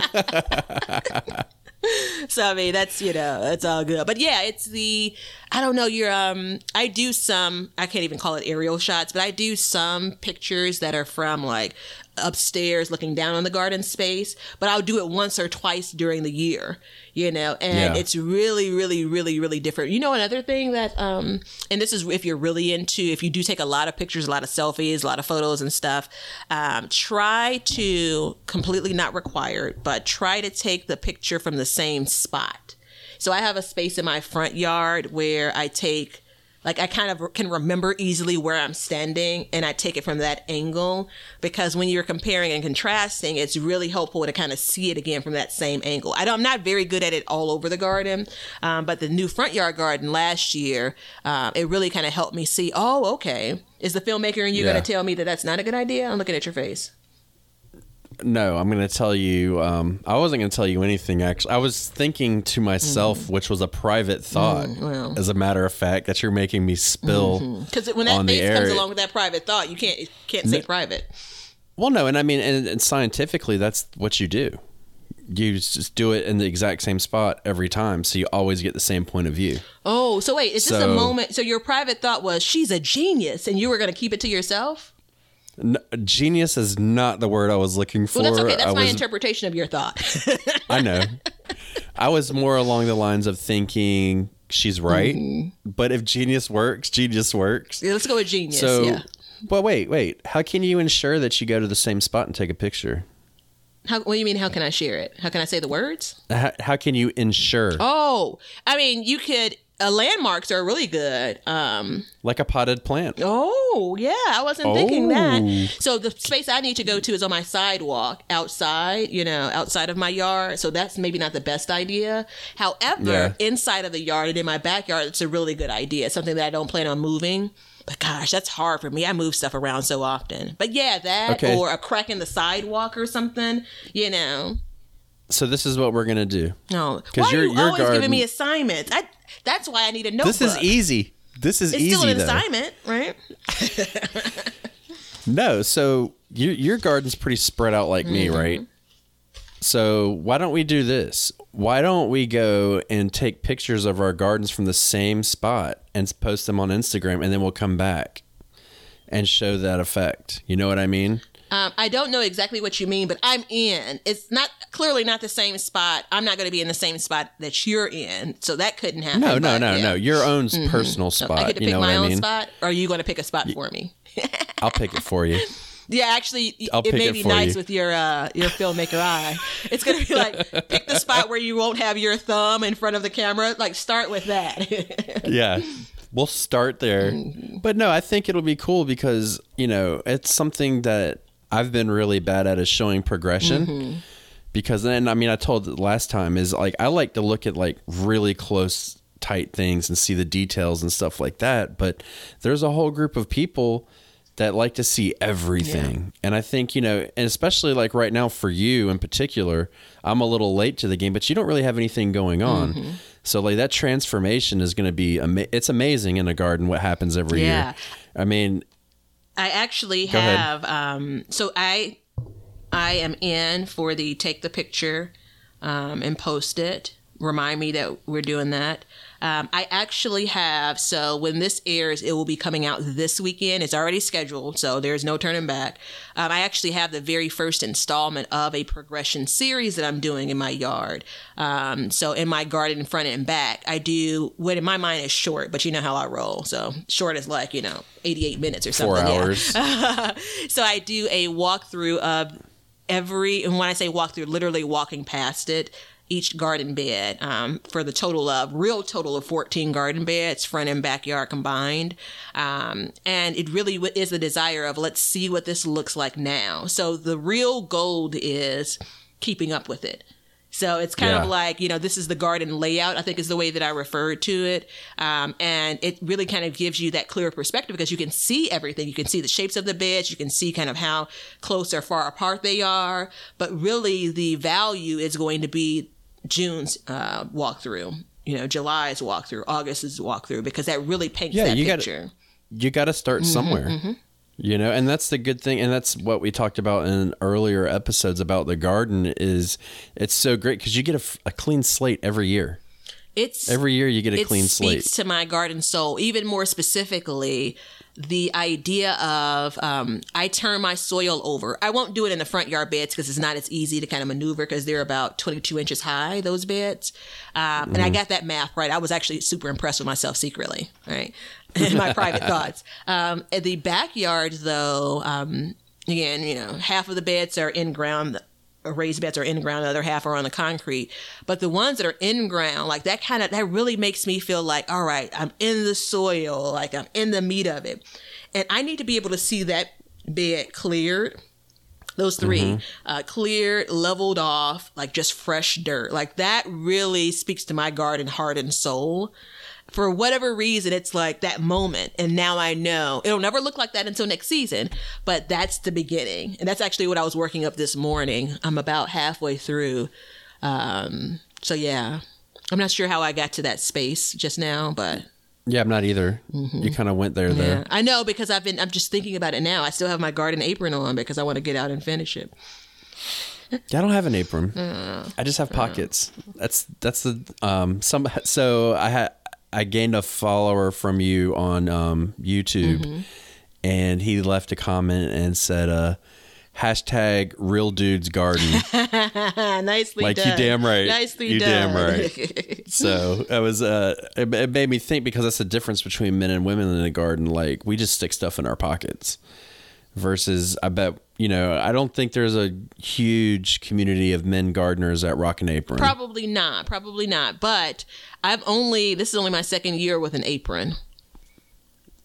so I mean, that's you know, that's all good. But yeah, it's the I don't know. You're um, I do some. I can't even call it aerial shots, but I do some pictures that are from like upstairs looking down on the garden space. But I'll do it once or twice during the year. You know, and Yeah. it's really, really, really, really different. You know, another thing that, um, and this is if you're really into, if you do take a lot of pictures, a lot of selfies, a lot of photos and stuff, um, try to completely not required, but try to take the picture from the same spot. So I have a space in my front yard where I take like I kind of can remember easily where I'm standing and I take it from that angle because when you're comparing and contrasting, it's really helpful to kind of see it again from that same angle. I don't, I'm not very good at it all over the garden, um, but the new front yard garden last year, um, it really kind of helped me see, oh, okay. Is the filmmaker and you Yeah. going to tell me that that's not a good idea? I'm looking at your face. No, I'm going to tell you. Um, I wasn't going to tell you anything. Actually, I was thinking to myself, which was a private thought. Mm. well. As a matter of fact, that you're making me spill. Because when that face comes along with that private thought, you can't you can't say private. Well, no, and I mean, and, and scientifically, that's what you do. You just do it in the exact same spot every time, so you always get the same point of view. Oh, so wait, is this a moment? So your private thought was she's a genius, and you were going to keep it to yourself? Genius is not the word I was looking for. Well, that's okay. That's I my was, interpretation of your thought. I know. I was more along the lines of thinking she's right, Mm-hmm. but if genius works, genius works. Yeah, Let's go with genius. So, yeah. but wait, wait. How can you ensure that you go to the same spot and take a picture? How, what do you mean? How can I share it? How can I say the words? How, how can you ensure? Oh, I mean, you could. Uh, landmarks are really good. Um, like a potted plant. oh yeah, I wasn't thinking Oh. that. So the space I need to go to is on my sidewalk outside, you know, outside of my yard. So that's maybe not the best idea. However, Yeah. inside of the yard and in my backyard, it's a really good idea. It's something that I don't plan on moving. But gosh, that's hard for me. I move stuff around so often. But yeah, that Okay. or a crack in the sidewalk or something, you know. So this is what we're gonna do. No, 'Cause why are your- you're always giving me assignments? I, that's why I need a notebook. This is easy. This is It's easy It's still an though. assignment, right? No, so your your garden's pretty spread out like me, Mm-hmm. right? So why don't we do this? Why don't we go and take pictures of our gardens from the same spot and post them on Instagram, and then we'll come back and show that effect. You know what I mean? Um, I don't know exactly what you mean, but I'm in. It's not clearly not the same spot. I'm not going to be in the same spot that you're in, so that couldn't happen. No, no, no, yeah. no. Your own personal So spot. I get to you pick know my what I own mean? spot, or are you going to pick a spot for me? I'll pick it for you. Yeah, actually, I'll it may it be nice you. with your uh, your filmmaker eye. It's going to be like pick the spot where you won't have your thumb in front of the camera. Like start with that. yeah we'll start there but no i think it'll be cool because you know it's something that i've been really bad at is showing progression because then i mean i told last time is like i like to look at like really close tight things and see the details and stuff like that but there's a whole group of people that like to see everything. And i think you know and especially like right now for you in particular i'm a little late to the game but you don't really have anything going on. Mm-hmm. so like that transformation is going to be ama- it's amazing in a garden what happens every Yeah. year i mean I actually Go have um so I I am in for the take the picture um and post it. Remind me that we're doing that. Um, I actually have so when this airs, it will be coming out this weekend. It's already scheduled, so there's no turning back. Um, I actually have the very first installment of a progression series that I'm doing in my yard. Um, so in my garden, front and back, I do what in my mind is short, but you know how I roll. So short is like you know 88 minutes or something. four yeah. hours So I do a walkthrough of every, and when I say walkthrough, literally walking past it, each garden bed um, for the total of real total of 14 garden beds, front and backyard combined. Um, and it really is the desire of let's see what this looks like now. So the real gold is keeping up with it. So it's kind Yeah. of like, you know, this is the garden layout, I think is the way that I referred to it. Um, and it really kind of gives you that clear perspective because you can see everything. You can see the shapes of the beds. You can see kind of how close or far apart they are. But really, the value is going to be June's uh, walkthrough, you know, July's walkthrough, August's walkthrough, because that really paints Yeah, that you gotta- picture. you got to start Mm-hmm, somewhere you know and that's the good thing and that's what we talked about in earlier episodes about the garden is it's so great because you get a clean slate every year. It's every year you get a clean slate. speaks to my garden soul even more specifically the idea of um, i turn my soil over. I won't do it in the front yard beds because it's not as easy to kind of maneuver because they're about 22 inches high those beds. Um, and i got that math right. I was actually super impressed with myself secretly right? In my private thoughts. Um, at the backyard though um, again you know half of the beds are in ground raised beds are in ground, the other half are on the concrete. But the ones that are in ground, like that kind of, that really makes me feel like, all right, I'm in the soil, like I'm in the meat of it. And I need to be able to see that bed cleared. Those 3 uh, cleared, leveled off, like just fresh dirt. Like that really speaks to my garden heart and soul for whatever reason, it's like that moment. And now I know it'll never look like that until next season, but that's the beginning. And that's actually what I was working up this morning. I'm about halfway through. Um, so yeah, I'm not sure how I got to that space just now, but yeah i'm not either you kind of went there Mm-hmm. yeah, there I know because I've been, I'm just thinking about it now. I still have my garden apron on because I want to get out and finish it. Yeah, I don't have an apron. I just have pockets. That's that's the um some so I had I gained a follower from you on um YouTube and he left a comment and said uh hashtag real dude's garden. Nicely Like, you done. damn right. Nicely You done. damn right. so it was uh it, it made me think because that's the difference between men and women in the garden. Like we just stick stuff in our pockets versus I bet you know I don't think there's a huge community of men gardeners at Rock and Apron. Probably not. Probably not. But I've only this is only my second year with an apron.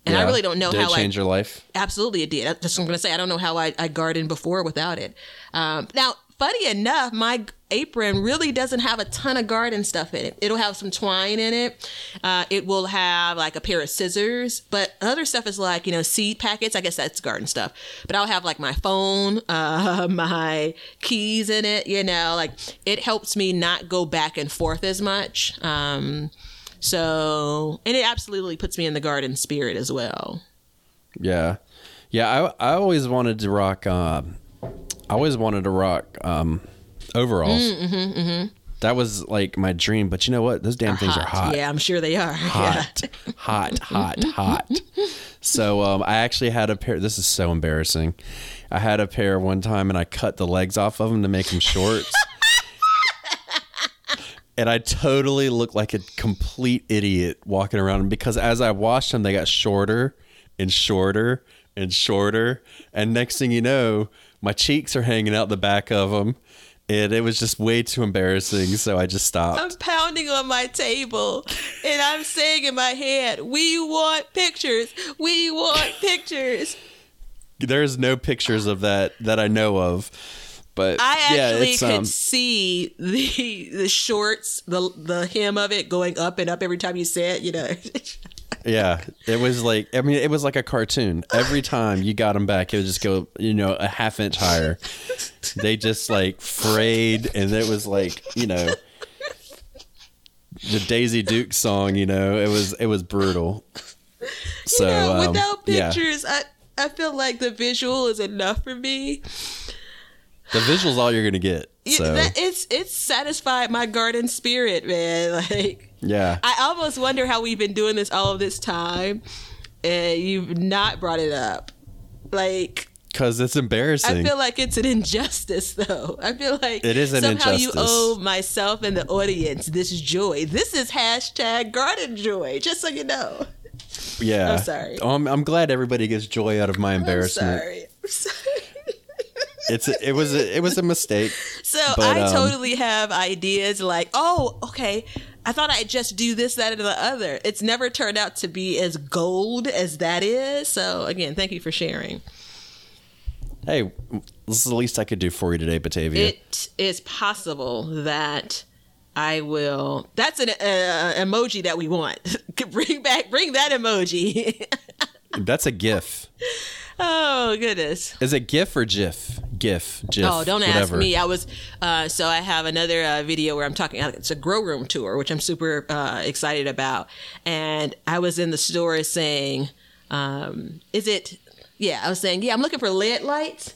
And I really don't know Did how it change I your life. absolutely it did. That's what I'm going to say. I don't know how I, I gardened before without it. Um, now, funny enough, my apron really doesn't have a ton of garden stuff in it. It'll have some twine in it. Uh, it will have like a pair of scissors, but other stuff is like you know seed packets. I guess that's garden stuff. But I'll have like my phone, uh, my keys in it. You know, like it helps me not go back and forth as much. Um, so, and it absolutely puts me in the garden spirit as well. Yeah, yeah. I I always wanted to rock. Uh, I always wanted to rock um, overalls. Mm, That was like my dream. But you know what? Those damn things are hot. Yeah, I'm sure they are. Yeah. hot, hot, hot, hot. So um, I actually had a pair. This is so embarrassing. I had a pair one time, and I cut the legs off of them to make them shorts. and I totally looked like a complete idiot walking around because as I washed them, they got shorter and shorter and shorter. And next thing you know, my cheeks are hanging out the back of them. And it was just way too embarrassing. So I just stopped. I'm pounding on my table and I'm saying in my head, We want pictures. We want pictures. there's no pictures of that that I know of. But I yeah, actually it's could um see the the shorts, the the hem of it going up and up every time you say it, you know. yeah, it was like I mean it was like a cartoon. Every time you got them back, it would just go you know a half inch higher. they just like frayed, and it was like you know the Daisy Duke song. You know, it was it was brutal. So you know, um, without yeah. pictures, I I feel like the visual is enough for me. the visuals all you're gonna get. Yeah, So that, it's it's satisfied my garden spirit, man. Like yeah, I almost wonder how we've been doing this all of this time, and you've not brought it up. Like because it's embarrassing. I feel like it's an injustice, though. I feel like It is an somehow you owe myself and the audience this joy. This is hashtag garden joy, just so you know. yeah, I'm sorry. Oh, I'm, I'm glad everybody gets joy out of my I'm embarrassment. sorry. I'm sorry. It's a, it was a, it was a mistake. So But, I um, totally have ideas like, oh, okay. I thought I'd just do this, that, and the other. It's never turned out to be as gold as that is. So again, thank you for sharing. Hey, this is the least I could do for you today, Batavia. It is possible that I will. That's an uh, emoji that we want. bring back, bring that emoji. That's a GIF. oh goodness. Is it GIF or GIF? GIF, GIF. Oh, don't ask me. I was uh, so I have another uh, video where I'm talking. It's a grow room tour, which I'm super uh, excited about. And I was in the store saying, um, "Is it?" Yeah, I was saying, "Yeah, I'm looking for LED lights."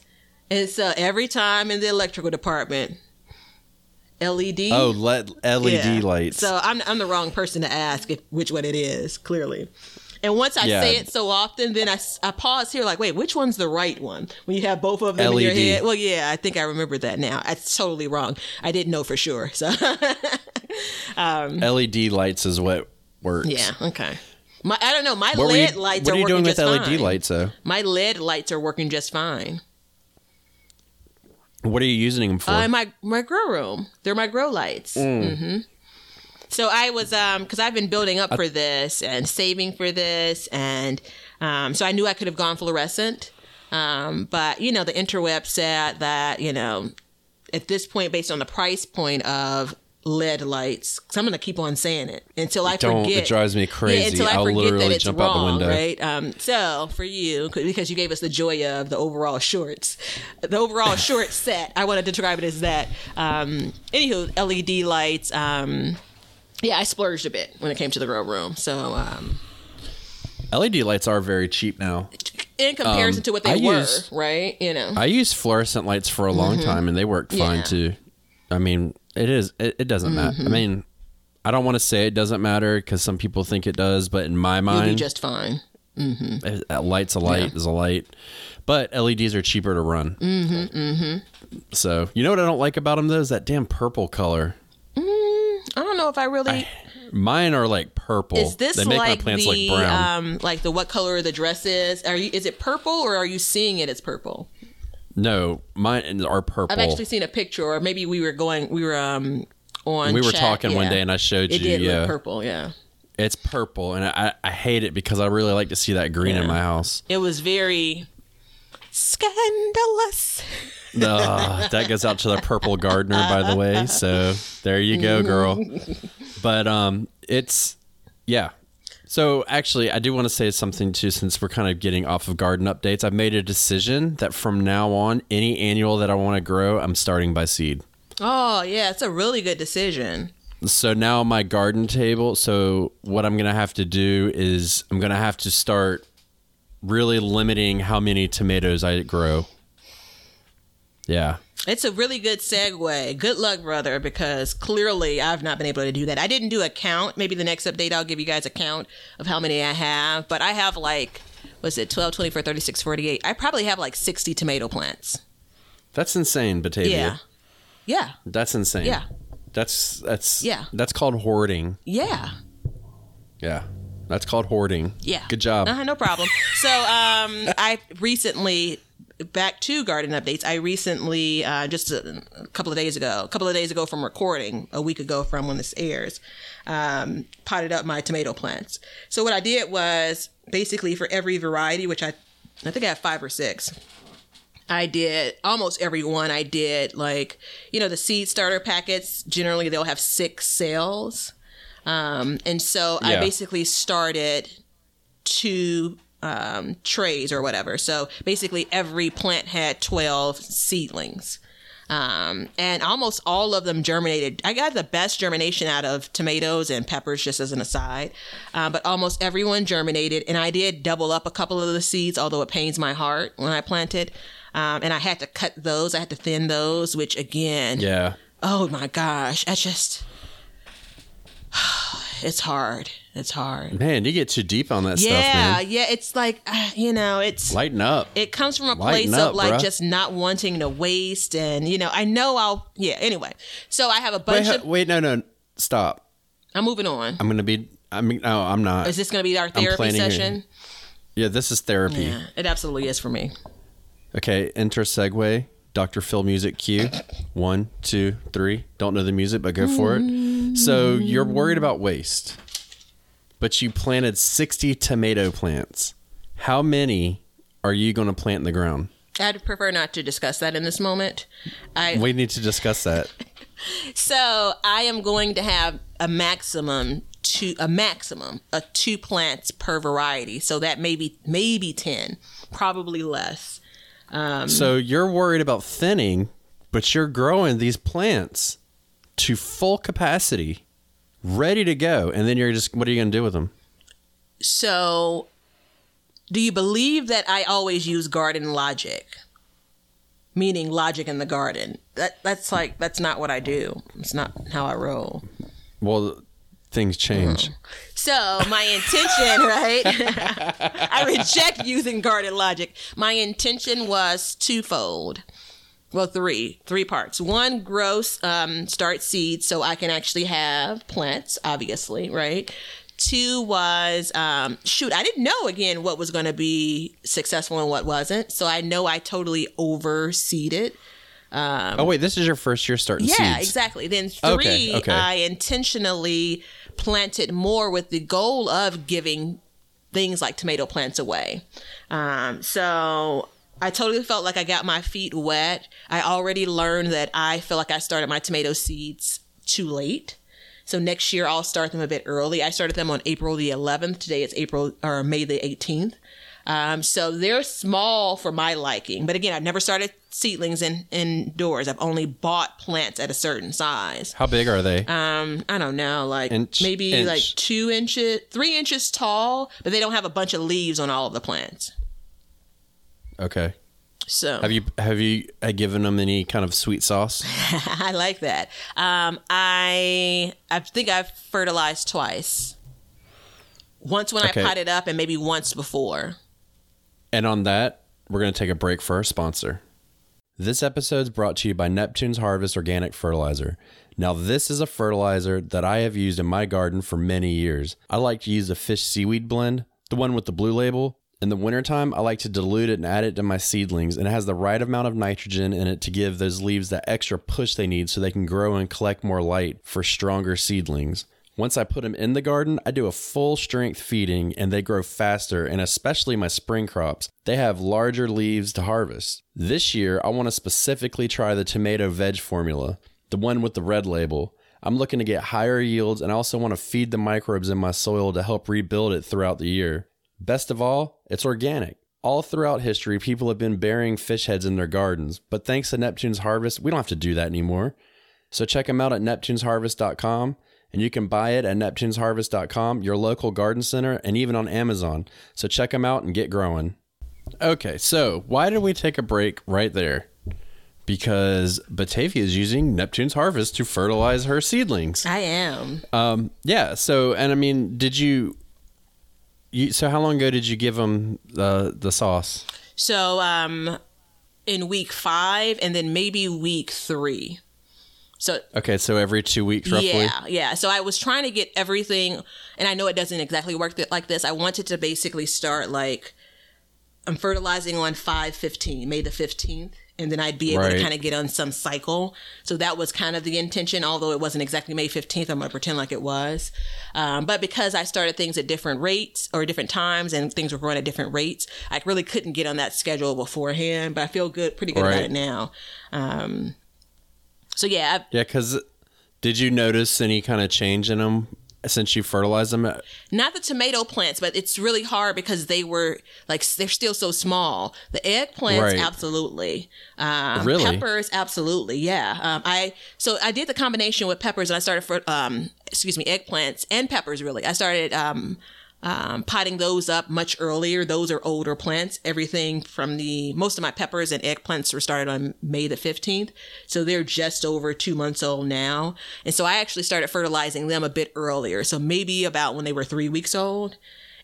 And so every time in the electrical department, LED. Oh, LED, LED Yeah. lights. So I'm I'm the wrong person to ask if which one it is. Clearly. And once I Yeah. say it so often, then I, I pause here like, wait, which one's the right one? When you have both of them in your head. Well, yeah, I think I remember that now. That's totally wrong. I didn't know for sure. So LED lights is what works. yeah, okay. My I don't know. My What LED you, lights what are, you doing with LED fine. lights, though? My LED lights are working just fine. What are you using them for? Uh, my my grow room. They're my grow lights. hmm So I was um because I've been building up for this and saving for this, and um so I knew I could have gone fluorescent, um but you know the interweb said that you know at this point based on the price point of LED lights, because I'm gonna keep on saying it until I Don't. forget. It drives me crazy. until I I'll forget that it's jump wrong, out the window. right? Um, so for you, 'cause- because you gave us the joy of the overall shorts, the overall short set, I wanted to describe it as that. Um, anywho, LED lights. Um, yeah, I splurged a bit when it came to the grow room. So um, LED lights are very cheap now. in comparison Um, to what they I were, right? You know, I used fluorescent lights for a long time, and they work fine Mm-hmm. Yeah. too. I mean, it is. It, it doesn't matter. Mm-hmm. I mean, I don't want to say it doesn't matter because some people think it does, but in my you'll be mind, just fine. a a light's a light is a light. But LEDs are cheaper to run. Mm-hmm, mm-hmm. So you know what I don't like about them though is that damn purple color. I don't know if I really. Mine are like purple. Is this they make like my plants the like brown. um like the what color the dress is? Are you is it purple or are you seeing it as purple? no, mine are purple. I've actually seen a picture, or maybe we were going, we were um on. we were chat, talking one day and I showed It you. did yeah, look purple, yeah. it's purple, and I, I hate it because I really like to see that green in my house. It was very scandalous. Ugh, that goes out to the purple gardener, by the way. So there you go, girl. But um, it's yeah. So actually, I do want to say something too, since we're kind of getting off of garden updates. I've made a decision that from now on, any annual that I want to grow, I'm starting by seed. Oh yeah, it's a really good decision. So now my garden table. So what I'm gonna have to do is I'm gonna have to start really limiting how many tomatoes I grow. Yeah. It's a really good segue. Good luck, brother, because clearly I've not been able to do that. I didn't do a count. Maybe the next update I'll give you guys a count of how many I have, but I have like was it 12, 24, 36, 48. I probably have like 60 tomato plants. That's insane, Batavia. Yeah. Yeah. That's insane. Yeah. That's that's Yeah. That's called hoarding. Yeah. Yeah. That's called hoarding. Yeah. Good job. Uh-huh, no problem. So um, I recently back to garden updates. I recently uh, just a, a couple of days ago, a couple of days ago from recording, a week ago from when this airs, um, potted up my tomato plants. So what I did was basically for every variety, which I I think I have five or six. I did almost every one. I did like you know the seed starter packets. Generally, they'll have six cells, um, and so I basically started two um, trays or whatever. So basically, every plant had twelve seedlings. Um, and almost all of them germinated. I got the best germination out of tomatoes and peppers, just as an aside. Uh, but almost everyone germinated, and I did double up a couple of the seeds, although it pains my heart when I planted. Um, and I had to cut those. I had to thin those, which again, yeah. oh my gosh, I just, it's hard. It's hard. Man, you get too deep on that Yeah, stuff, man. yeah. It's like uh, you know, it's Lighten up. it comes from a Lighten place up, of like bruh. just not wanting to waste and you know i know i'll yeah anyway so i have a wait, bunch ho- of wait, no, no. Stop. i'm moving on I'm gonna be I mean no, I'm not. is this going to be our therapy session yeah, this is therapy. yeah it absolutely is for me Okay, enter segue. Dr. Phil music cue. One, two, three. Don't know the music, but go for it. So you're worried about waste, but you planted 60 tomato plants. How many are you going to plant in the ground? i'd prefer not to discuss that in this moment i We need to discuss that. so i am going to have a maximum two a maximum of two plants per variety so that maybe maybe 10 probably less um, So you're worried about thinning, but you're growing these plants to full capacity, ready to go, and then you're just what are you going to do with them? So, do you believe that I always use garden logic? Meaning logic in the garden. That that's like that's not what I do. It's not how I roll. Well, things change. Oh. So my intention, right? I reject using garden logic. My intention was twofold. Well, three, three parts. One, gross, um, start seeds so I can actually have plants, obviously, right? Two was, um, shoot, I didn't know again what was going to be successful and what wasn't. So I know I totally overseeded. um, oh wait, this is your first year starting seeds? Yeah, seeds. exactly. Then three, Okay, okay. I intentionally planted more with the goal of giving things like tomato plants away. Um, so I totally felt like I got my feet wet. I already learned that I feel like I started my tomato seeds too late. So next year I'll start them a bit early. I started them on April the 11th. Today it's April or May the 18th. Um, so they're small for my liking. But again, I've never started seedlings in indoors. I've only bought plants at a certain size. How big are they? Um, I don't know, like Inch- maybe inch. like two inches, three inches tall, but they don't have a bunch of leaves on all of the plants. Okay. So Have you have you uh, given them any kind of sweet sauce? I like that. Um, I I think I've fertilized twice. Once when Okay. I potted up, and maybe once before. And on that, we're going to take a break for our sponsor. This episode is brought to you by Neptune's Harvest Organic Fertilizer. Now, this is a fertilizer that I have used in my garden for many years. I like to use the fish seaweed blend, the one with the blue label. In the wintertime, I like to dilute it and add it to my seedlings, and it has the right amount of nitrogen in it to give those leaves that extra push they need so they can grow and collect more light for stronger seedlings. Once I put them in the garden, I do a full strength feeding and they grow faster, and especially my spring crops, they have larger leaves to harvest. This year, I want to specifically try the tomato veg formula, the one with the red label. I'm looking to get higher yields and I also want to feed the microbes in my soil to help rebuild it throughout the year. Best of all, it's organic. All throughout history, people have been burying fish heads in their gardens, but thanks to Neptune's Harvest, we don't have to do that anymore. So check them out at neptunesharvest.com and you can buy it at neptunesharvest.com, your local garden center, and even on Amazon. So check them out and get growing. Okay, so why did we take a break right there? Because Batavia is using Neptune's Harvest to fertilize her seedlings. I am. Um, yeah. So, and I mean, did you? You so how long ago did you give them the the sauce? So, um, in week five, and then maybe week three. So Okay, so every two weeks roughly. Yeah, yeah. So I was trying to get everything, and I know it doesn't exactly work th- like this. I wanted to basically start like I'm fertilizing on five fifteen, May the fifteenth, and then I'd be able to kind of get on some cycle. So that was kind of the intention, although it wasn't exactly May fifteenth. I'm gonna pretend like it was, um, but because I started things at different rates or different times, and things were growing at different rates, I really couldn't get on that schedule beforehand. But I feel good, pretty good about it now. Um, so yeah, I, Yeah, because did you notice any kind of change in them since you fertilized them? not the tomato plants, but it's really hard because they were like they're still so small. The eggplants, Right. absolutely. Um, Really? Peppers, absolutely. Yeah. Um, I so I did the combination with peppers, and I started for um, excuse me, eggplants and peppers. Really, I started um, um, potting those up much earlier. Those are older plants. Everything from the most of my peppers and eggplants were started on May the 15th. So they're just over two months old now. And so I actually started fertilizing them a bit earlier. So maybe about when they were three weeks old.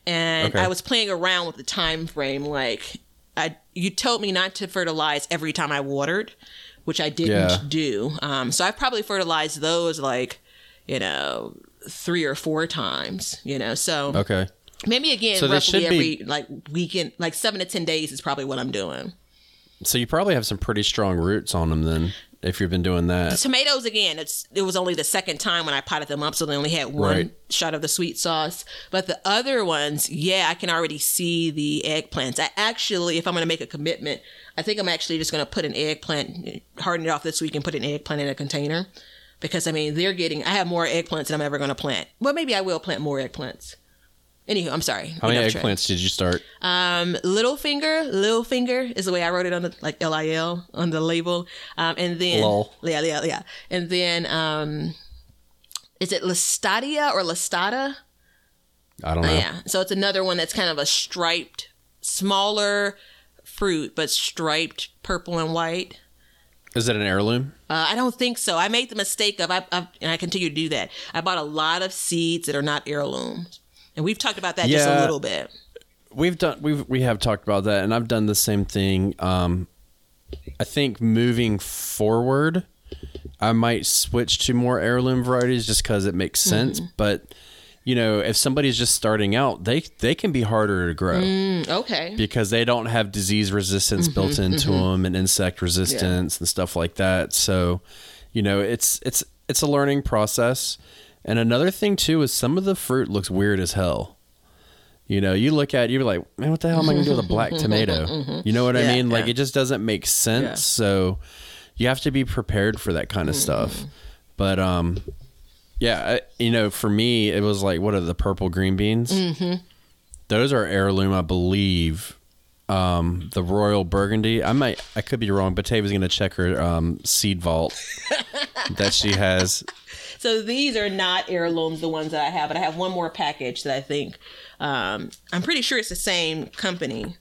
And Okay. I was playing around with the time frame. Like I, you told me not to fertilize every time I watered, which I didn't Yeah. do. Um, so I probably fertilized those like, you know, three or four times, you know, so Okay. maybe again, So roughly should be- every like weekend, like seven to 10 days is probably what I'm doing. So you probably have some pretty strong roots on them then, if you've been doing that. Tomatoes again, it's it was only the second time when I potted them up, so they only had one Right. shot of the sweet sauce. But the other ones, yeah, I can already see the eggplants. I actually, if I'm gonna make a commitment, I think I'm actually just gonna put an eggplant, harden it off this week, and put an eggplant in a container. Because I mean, they're getting. I have more eggplants than I'm ever gonna plant. Well, maybe I will plant more eggplants. Anywho, I'm sorry. How many eggplants did you start? Um, little finger, little finger is the way I wrote it on the like L I L on the label. Um, and then Lol. yeah, yeah, yeah. And then um, is it Listadia or Listata? I don't know. Yeah. So it's another one that's kind of a striped, smaller fruit, but striped purple and white. Is it an heirloom? Uh, I don't think so. I made the mistake of, I, I, and I continue to do that. I bought a lot of seeds that are not heirlooms, and we've talked about that just a little bit. We've done we've we have talked about that, and I've done the same thing. Um, I think moving forward, I might switch to more heirloom varieties just because it makes sense. But you know, if somebody's just starting out, they they can be harder to grow Mm, okay. because they don't have disease resistance mm-hmm, built into mm-hmm. them and insect resistance and stuff like that. So, you know, it's it's it's a learning process. And another thing too is some of the fruit looks weird as hell. You know, you look at it, you're like, man, what the hell am I gonna do with a black tomato? Mm-hmm, you know what I mean? Like yeah. it just doesn't make sense. Yeah. So you have to be prepared for that kind of stuff. But um, yeah, I, you know, for me, it was like, what are the purple green beans? Mm-hmm. Those are heirloom, I believe. Um, the Royal Burgundy. I might, I could be wrong. but Tavia's gonna check her um, seed vault that she has. So these are not heirlooms, the ones that I have, but I have one more package that I think um, I'm pretty sure it's the same company.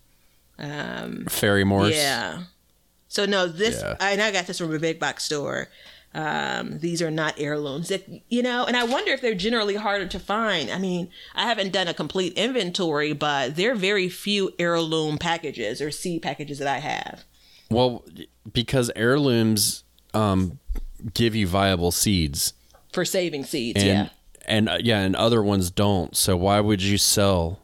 Ferry-Morse. Yeah. So no, this Yeah. I, and I got this from a big box store. Um, these are not heirlooms, that, you know, and I wonder if they're generally harder to find. I mean, I haven't done a complete inventory, but there are very few heirloom packages or seed packages that I have. Well, because heirlooms um, give you viable seeds, for saving seeds. and yeah. and uh, yeah, and other ones don't. So why would you sell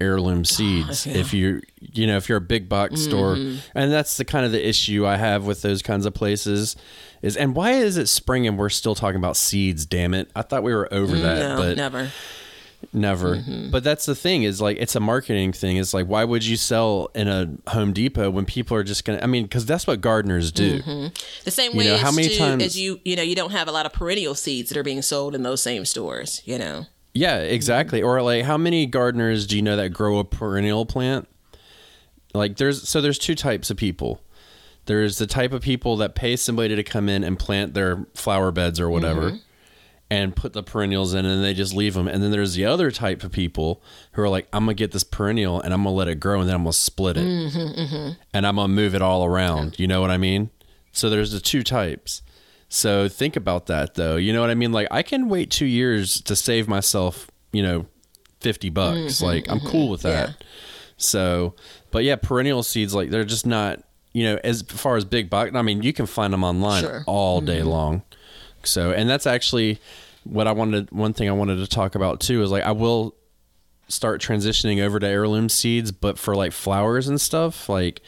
heirloom seeds. Mm-hmm. if you you know if you're a big box store? And that's the kind of the issue I have with those kinds of places. Is and why is it spring and we're still talking about seeds? Damn it! I thought we were over that, Mm, no, but never. Never. But that's the thing is like it's a marketing thing. It's like why would you sell in a Home Depot when people are just gonna? I mean, because that's what gardeners do. The same You way know, how many times- as you you know you don't have a lot of perennial seeds that are being sold in those same stores. You know. Yeah, exactly. Or like how many gardeners do you know that grow a perennial plant? Like there's so there's two types of people. There's the type of people that pay somebody to come in and plant their flower beds or whatever. Mm-hmm. And put the perennials in, and they just leave them. And then there's the other type of people who are like, "I'm gonna get this perennial, and I'm gonna let it grow, and then I'm gonna split it, mm-hmm, mm-hmm. and I'm gonna move it all around." You know what I mean? So there's the two types. So think about that though. You know what I mean? Like I can wait 2 years to save myself, you know, 50 bucks. like I'm cool with that. So, but yeah, perennial seeds like they're just not, you know, as far as big box, I mean, you can find them online Sure. all day mm-hmm. long. So, and that's actually what I wanted one thing I wanted to talk about too is like I will start transitioning over to heirloom seeds, but for like flowers and stuff, like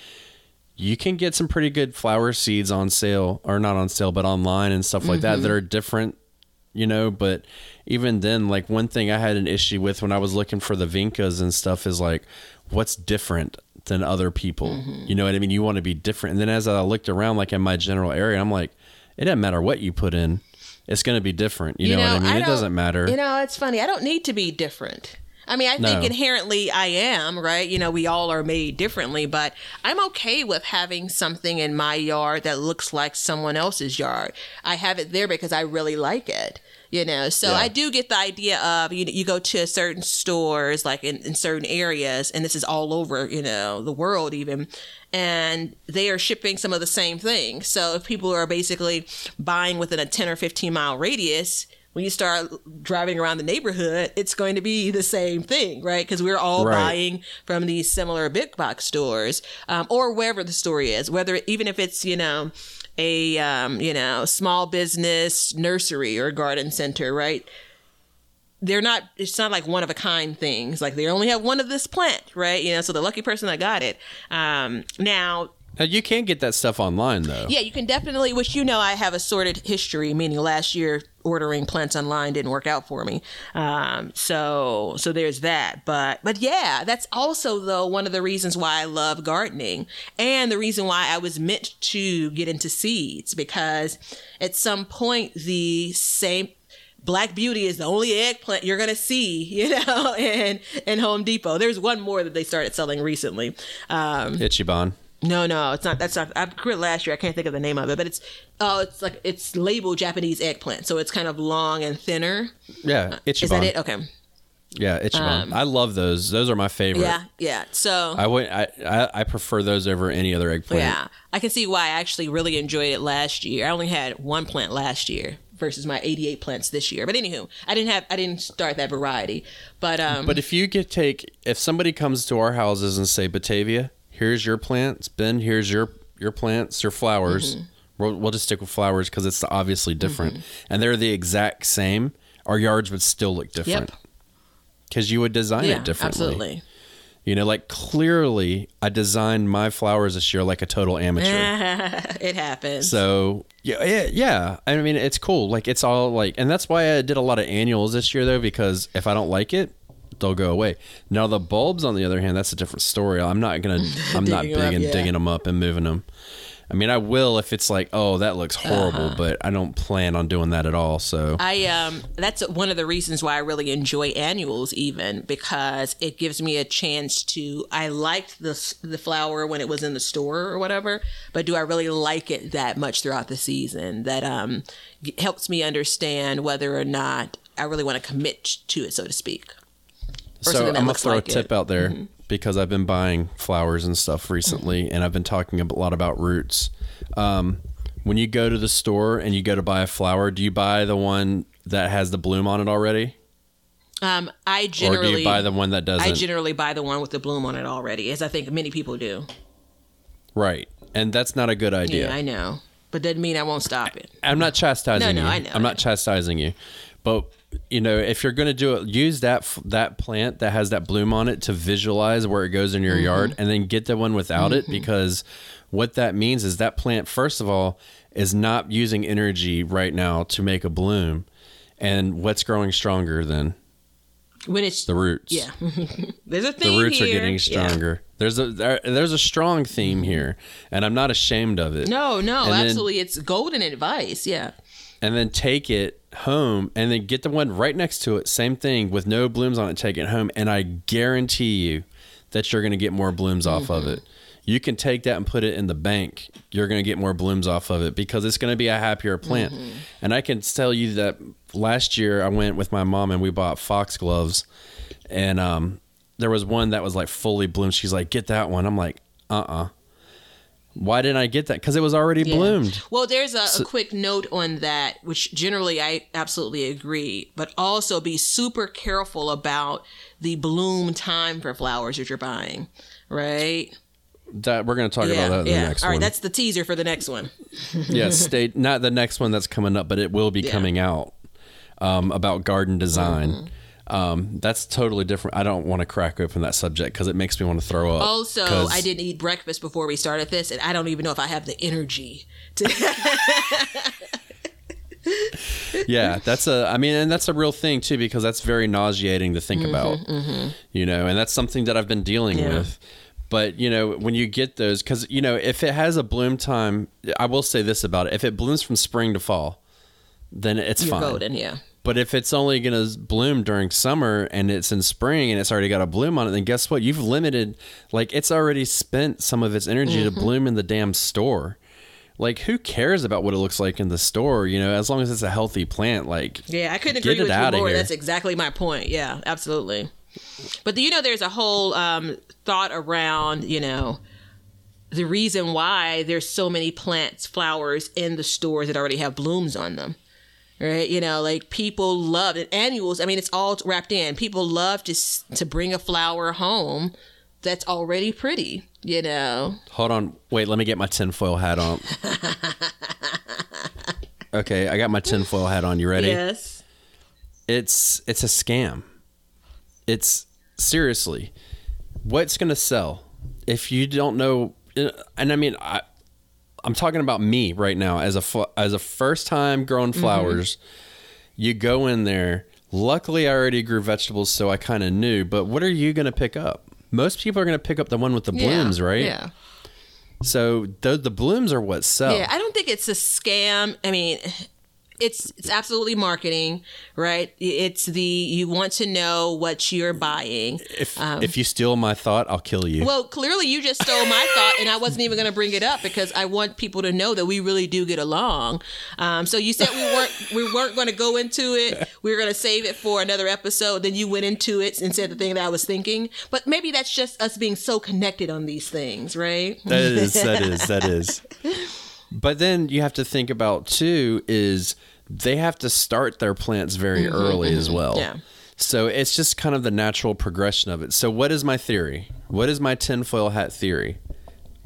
you can get some pretty good flower seeds on sale or not on sale but online and stuff like that that mm-hmm. are different you know but even then like one thing i had an issue with when i was looking for the vincas and stuff is like what's different than other people you know what i mean you want to be different and then as i looked around like in my general area i'm like it doesn't matter what you put in it's going to be different you, know, what i mean it doesn't matter You know, it's funny. I don't need to be different. I mean, I think inherently I am, right? You know, we all are made differently, but I'm okay with having something in my yard that looks like someone else's yard. I have it there because I really like it. You know, so Yeah. I do get the idea of you. You go to certain stores, like in, in certain areas, and this is all over, you know, the world even, and they are shipping some of the same things. So if people are basically buying within a ten or fifteen mile radius, when you start driving around the neighborhood, it's going to be the same thing, right? Because we're all Right. buying from these similar big box stores, um, or wherever the store is, whether even if it's you know a um, you know small business nursery or garden center, right? They're not. It's not like one of a kind things. Like they only have one of this plant, right? You know, so the lucky person that got it. Um, now Now, you can get that stuff online though yeah, you can definitely, which you know, I have a sorted history, meaning last year ordering plants online didn't work out for me. Um, so, so there's that. But, but yeah, that's also though one of the reasons why I love gardening and the reason why I was meant to get into seeds because at some point the same. Black Beauty is the only eggplant you're gonna see, you know, in in Home Depot. There's one more that they started selling recently. Um, ichiban no, no, it's not. That's not. I grew it last year. I can't think of the name of it, but it's oh, it's like it's labeled Japanese eggplant, so it's kind of long and thinner. yeah ichiban Is that it? Okay. yeah ichiban i love those those are my favorite Yeah, yeah. So I would I, I I prefer those over any other eggplant. yeah, I can see why I actually really enjoyed it last year. I only had one plant last year versus my 88 plants this year. But anywho, I didn't have I didn't start that variety. But um, But if you could take if somebody comes to our houses and say Batavia, here's your plants, Ben, here's your your plants, your flowers. Mm-hmm. We'll, we'll just stick with flowers because it's obviously different, and they're the exact same. Our yards would still look different Yep. because you would design yeah, it differently. absolutely. You know, like clearly, I designed my flowers this year like a total amateur. it happens. So yeah, yeah, yeah. I mean, it's cool. Like it's all like, and that's why I did a lot of annuals this year though, because if I don't like it, they'll go away. Now the bulbs, on the other hand, that's a different story. I'm not gonna, I'm not big up, in yeah. digging them up and moving them. I mean, I will if it's like, oh, that looks horrible, Uh-huh. but I don't plan on doing that at all. So I um that's one of the reasons why I really enjoy annuals even because it gives me a chance to I liked the the flower when it was in the store or whatever but do I really like it that much throughout the season that um helps me understand whether or not I really want to commit to it so to speak. Or So I'm gonna throw like a tip it. Mm-hmm. out there because I've been buying flowers and stuff recently, and I've been talking a lot about roots. Um, when you go to the store and you go to buy a flower, do you buy the one that has the bloom on it already, Um I or generally do you buy the one that doesn't? I generally buy the one with the bloom on it already as I think many people do. right. and that's not a good idea. Yeah, I know, but doesn't mean I won't stop it. I'm not chastising No, no, you. I know, I'm not chastising you, but you know, if you're going to do it, use that that plant that has that bloom on it to visualize where it goes in your Mm-hmm. yard, and then get the one without it because what that means is that plant, first of all, is not using energy right now to make a bloom, and what's growing stronger than When it's the roots. yeah, there's a thing the roots are here. getting Yeah. stronger. There's a there, there's a strong theme here, and I'm not ashamed of it. No, no, And then- absolutely, it's golden advice. Yeah, and then take it home and then get the one right next to it same thing with no blooms on it take it home. And i guarantee you that you're going to get more blooms off of it. You can take that and put it in the bank. You're going to get more blooms off of it because it's going to be a happier plant. And i can tell you that last year i went with my mom and we bought foxgloves and um, there was one that was like fully bloomed. She's like get that one. I'm like uh-uh why didn't i get that because it was already Yeah. bloomed Well, there's a, a quick note on that, which generally I absolutely agree, but also be super careful about the bloom time for flowers that you're buying, right? that we're going to talk yeah, about that in yeah. the next All right, one that's the teaser for the next one. yes, stay not the next one that's coming up, but it will be Yeah. coming out um, about garden design. Mm-hmm. Um, that's totally different. I don't want to crack open that subject because it makes me want to throw up. Also, I didn't eat breakfast before we started this, and I don't even know if I have the energy to. Yeah, that's a. I mean, and that's a real thing too because that's very nauseating to think about. You know, and that's something that I've been dealing Mm-hmm, Yeah. with. But you know, when you get those, because you know, if it has a bloom time, I will say this about it: if it blooms from spring to fall, then it's You're fine. golden, yeah. But if it's only going to bloom during summer and it's in spring and it's already got a bloom on it, then guess what? You've limited, like, it's already spent some of its energy Mm-hmm. to bloom in the damn store. Like, who cares about what it looks like in the store? You know, as long as it's a healthy plant, like, Yeah, I couldn't Get agree it with you more. here. That's exactly my point. Yeah, absolutely. But do you know there's a whole um, thought around, you know, the reason why there's so many plants, flowers in the stores that already have blooms on them. Right, you know, like people love it. Annuals, I mean, it's all wrapped in. People love to s- to bring a flower home that's already pretty. You know, hold on, wait, let me get my tinfoil hat on. okay, I got my tinfoil hat on. You ready? yes, it's it's a scam. It's seriously, what's to sell if you don't know? And I mean, I, I'm talking about me right now as a as a first time growing mm-hmm. flowers. You go in there. Luckily, I already grew vegetables, so I kind of knew. But what are you going to pick up? Most people are going to pick up the one with the blooms, yeah, right? Yeah. So the the blooms are what sell. Yeah, I don't think it's a scam. I mean, it's it's absolutely marketing, right? It's the you want to know what you're buying. if if you steal my thought, I'll kill you. Um, Well, clearly you just stole my thought, and I wasn't even going to bring it up because I want people to know that we really do get along. Um, so you said we weren't we weren't going to go into it. We were going to save it for another episode. Then you went into it and said the thing that I was thinking. But maybe that's just us being so connected on these things, right? That is, that is, that is. But then you have to think about too is they have to start their plants very early as well. Mm-hmm, Yeah. So it's just kind of the natural progression of it. So what is my theory? What is my tinfoil hat theory?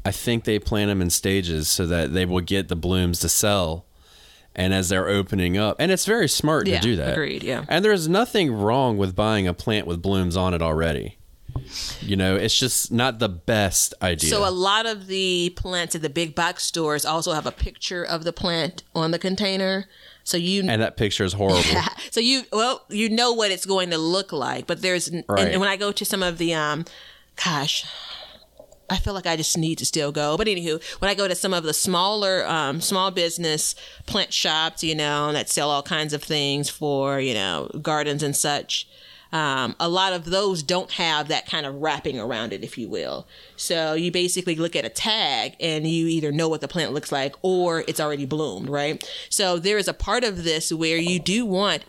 I think they plant them in stages so that they will get the blooms to sell. And as they're opening up, and it's very smart Yeah, to do that. agreed, yeah. And there's nothing wrong with buying a plant with blooms on it already. You know, it's just not the best idea. So a lot of the plants at the big box stores also have a picture of the plant on the container. So you and that picture is horrible. so you well you know what it's going to look like, but there's and- Right. and when I go to some of the um gosh I feel like I just need to still go. But anywho, when I go to some of the smaller, um, small business plant shops, you know, that sell all kinds of things for, you know, gardens and such, um, a lot of those don't have that kind of wrapping around it, if you will. So you basically look at a tag and you either know what the plant looks like or it's already bloomed, right? So there is a part of this where you do want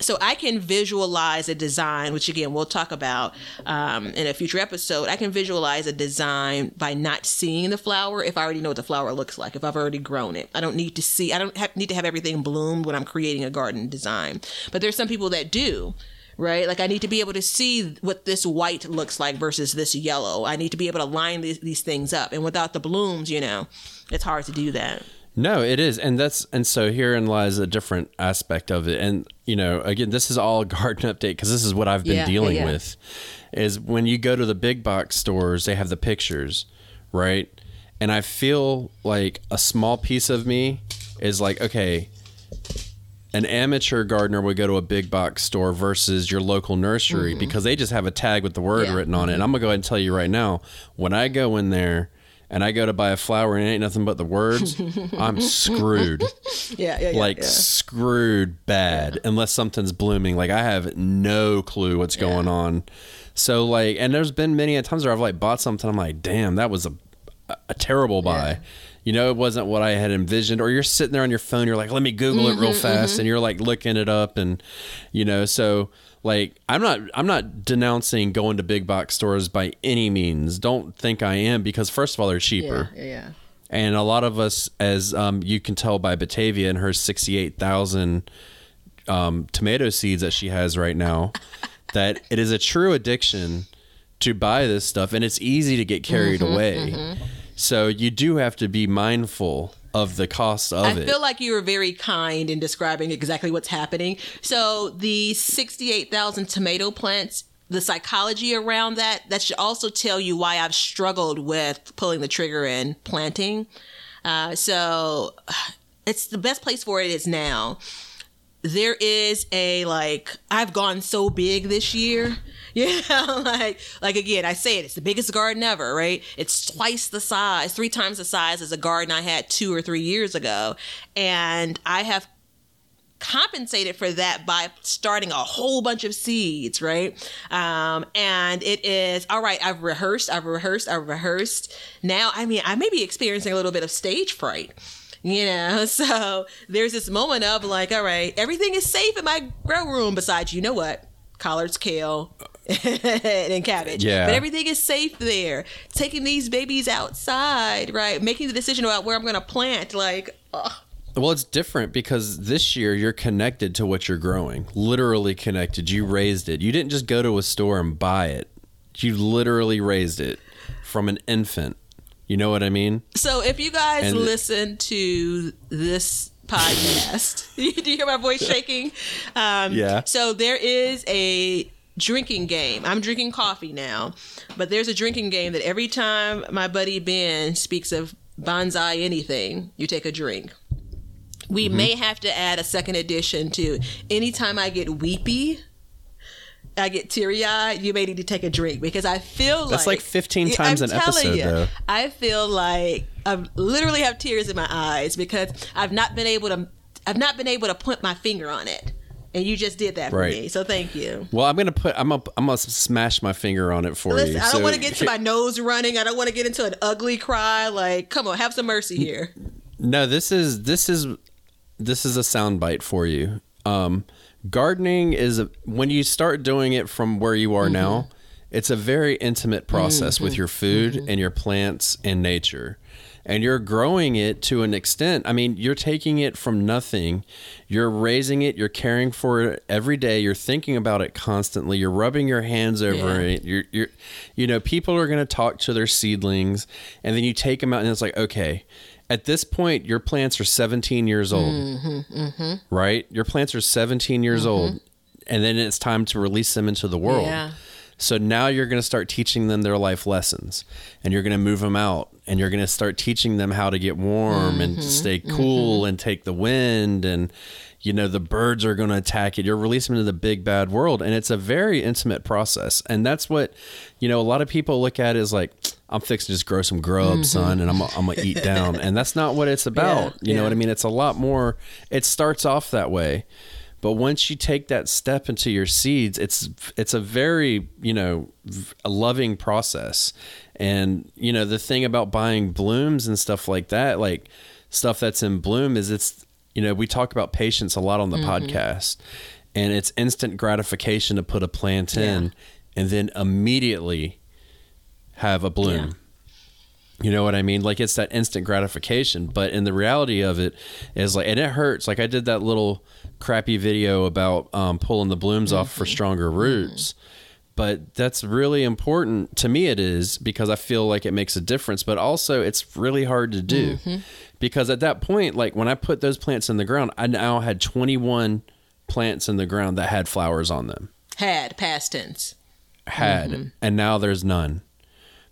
so I can visualize a design, which again we'll talk about um, in a future episode. I can visualize a design by not seeing the flower if I already know what the flower looks like. If I've already grown it, I don't need to see. I don't have, need to have everything bloomed when I'm creating a garden design. But there's some people that do. Right? Like I need to be able to see what this white looks like versus this yellow. I need to be able to line these, these things up. And without the blooms, you know, it's hard to do that. No, it is, and that's and so herein lies a different aspect of it. And you know, again, this is all garden update because this is what I've been Yeah, dealing yeah, yeah. with. Is when you go to the big box stores, they have the pictures, right? And I feel like a small piece of me is like, okay, an amateur gardener would go to a big box store versus your local nursery because they just have a tag with the word Mm-hmm. Yeah. written on it. And I'm gonna go ahead and tell you right now, when I go in there and I go to buy a flower and it ain't nothing but the words, I'm screwed. Yeah, yeah, yeah. like yeah. screwed bad unless something's blooming. Like I have no clue what's going on. So like, and there's been many a times where I've like bought something. I'm like, damn, that was a a terrible buy. You know, it wasn't what I had envisioned. Or you're sitting there on your phone, you're like, let me Google it Mm-hmm, real fast, and you're like looking it up, and you know, so like I'm not I'm not denouncing going to big box stores by any means. Don't think I am because first of all, they're cheaper. yeah, yeah. And a lot of us, as um, you can tell by Batavia and her 68,000 um, tomato seeds that she has right now, that it is a true addiction to buy this stuff and it's easy to get carried Mm-hmm, away. So you do have to be mindful of the cost of I it. I feel like you were very kind in describing exactly what's happening. So the 68,000 tomato plants, the psychology around that, that should also tell you why I've struggled with pulling the trigger in planting. Uh, so it's the best place for it is now. There is a like I've gone so big this year. Yeah, like like again, I say it, it's the biggest garden ever, right? It's twice the size, three times the size as a garden I had two or three years ago. And I have compensated for that by starting a whole bunch of seeds, right? Um, and it is all right. I've rehearsed, I've rehearsed, I've rehearsed. Now, I mean, I may be experiencing a little bit of stage fright. You know, so there's this moment of like, all right, everything is safe in my grow room besides, you know what? Collards, kale, and cabbage. Yeah. But everything is safe there. Taking these babies outside, right? Making the decision about where I'm going to plant, like, ugh. Well, it's different because this year you're connected to what you're growing. Literally connected. You raised it. You didn't just go to a store and buy it. You literally raised it from an infant. You know what I mean? So if you guys And- listen to this podcast, do you hear my voice shaking? Um, Yeah. So there is a drinking game. I'm drinking coffee now, but there's a drinking game that every time my buddy Ben speaks of bonsai anything, you take a drink. We Mm-hmm. may have to add a second edition to anytime I get weepy. I get teary eyed. You may need to take a drink because I feel That's like like 15 Yeah, times I'm an telling episode, you, though. I feel like I literally have tears in my eyes because I've not been able to. I've not been able to put my finger on it, and you just did that for Right. me. So thank you. Well, I'm gonna put. I'm gonna. I'm gonna smash my finger on it for Listen, you. I don't So- want to get to my nose running. I don't want to get into an ugly cry. Like, come on, have some mercy here. No, this is this is this is a soundbite for you. Um, gardening is a, when you start doing it from where you are Mm-hmm. now. It's a very intimate process with your food Mm-hmm. and your plants and nature. And you're growing it to an extent. I mean, you're taking it from nothing. You're raising it. You're caring for it every day. You're thinking about it constantly. You're rubbing your hands over Yeah. it. You're, you're, you know, people are going to talk to their seedlings, and then you take them out, and it's like, okay, at this point, your plants are 17 years old, Mm-hmm, right? Your plants are 17 years old, and then it's time to release them into the world. Yeah. So now you're going to start teaching them their life lessons, and you're going to move them out, and you're going to start teaching them how to get warm and to mm-hmm. stay mm-hmm. cool and take the wind, and you know the birds are going to attack it. You're releasing them into the big bad world, and it's a very intimate process, and that's what you know. A lot of people look at it as like. I'm fixing to just grow some grub, mm-hmm. son, and I'm, I'm gonna eat down. And that's not what it's about. Yeah, you know yeah. what I mean? It's a lot more. It starts off that way, but once you take that step into your seeds, it's it's a very you know loving process. And you know the thing about buying blooms and stuff like that, like stuff that's in bloom, is it's you know we talk about patience a lot on the podcast, and it's instant gratification to put a plant in, and then immediately have a bloom. You know what I mean? Like it's that instant gratification, but in the reality of it is like, and it hurts. Like I did that little crappy video about um, pulling the blooms off for stronger roots, but that's really important to me. It is because I feel like it makes a difference, but also it's really hard to do. Mm-hmm. Because at that point, like when I put those plants in the ground, I now had 21 plants in the ground that had flowers on them. Had past tense. had mm-hmm. and now there's none.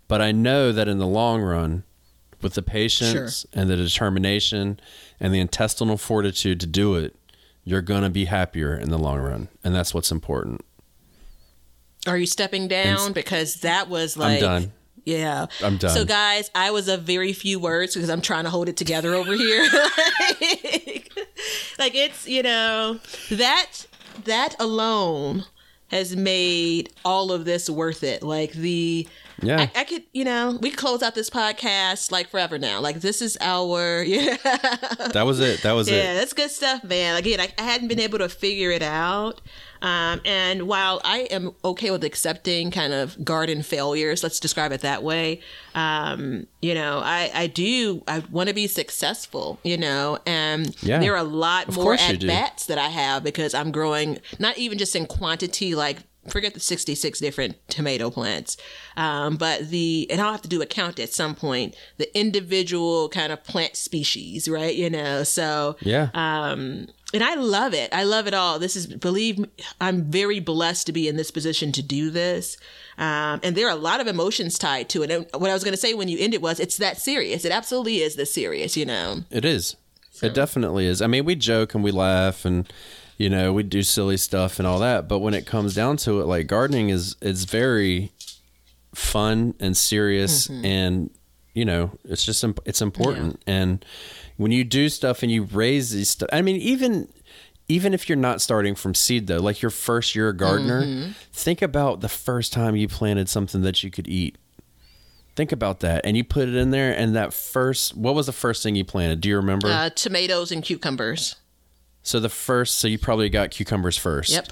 But i know that in the long run with the patience and the determination and the intestinal fortitude to do it you're going to be happier in the long run and that's what's important Are you stepping down? Because that was like. done. Yeah. I'm done. So, guys, I was a very few words because I'm trying to hold it together over here. like, like, it's, you know, that, that alone has made all of this worth it. Like, the, yeah I, I could, you know, we could close out this podcast like forever now. Like, this is our, yeah. that was it that was Yeah, it Yeah, that's good stuff, man. Again, I, I hadn't been able to figure it out. Um, and while I am okay with accepting kind of garden failures, let's describe it that way, um, you know, I, I do, I want to be successful, you know, and Yeah. there are a lot Of more at bats that I have because I'm growing, not even just in quantity, like forget the 66 different tomato plants um, but the and i'll have to do a count at some point the individual kind of plant species right you know so yeah. um and i love it. I love it all. This is believe me i'm very blessed to be in this position to do this um, and there are a lot of emotions tied to it. And what i was going to say when you ended was it's that serious. It absolutely is this serious you know? It is. It definitely is. I mean, we joke and we laugh and you know, we do silly stuff and all that, but when it comes down to it, like gardening is is very fun and serious and you know, it's just imp- it's important and when you do stuff and you raise these stuff, I mean, even even if you're not starting from seed though, like your first year gardener, think about the first time you planted something that you could eat. Think about that. And you put it in there and that first what was the first thing you planted? Do you remember? uh, tomatoes and cucumbers so the first so you probably got cucumbers first. yep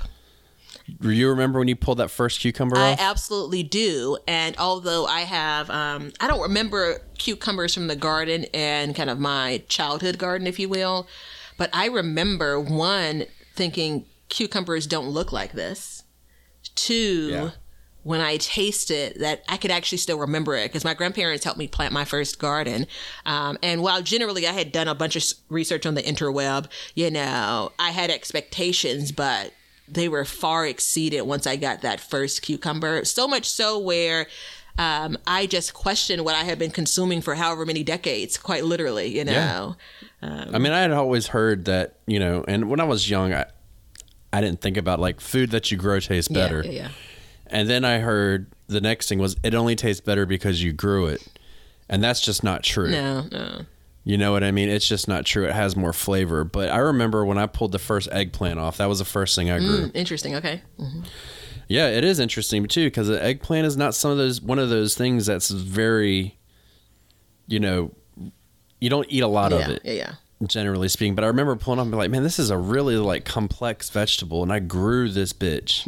Do you remember when you pulled that first cucumber I off? absolutely do. And although I have, um, I don't remember cucumbers from the garden and kind of my childhood garden, if you will, but I remember one thinking cucumbers don't look like this. Two, Yeah. When I tasted that, I could actually still remember it because my grandparents helped me plant my first garden. Um, and while generally I had done a bunch of research on the interweb, you know, I had expectations, but they were far exceeded once I got that first cucumber. So much so where um, I just questioned what I had been consuming for however many decades, quite literally, you know. Yeah. I mean, I had always heard that, you know, and when I was young, I I didn't think about like food that you grow tastes Yeah, better. Yeah, yeah. And then I heard the next thing was it only tastes better because you grew it. And that's just not true. No, no. You know what I mean? It's just not true. It has more flavor. But I remember when I pulled the first eggplant off, that was the first thing I grew. Mm, interesting. Okay. Yeah, it is interesting too because the eggplant is not some of those one of those things that's very, you know, you don't eat a lot Yeah, of it yeah, yeah. Generally speaking. But I remember pulling up and be like, man, this is a really like complex vegetable, and I grew this bitch.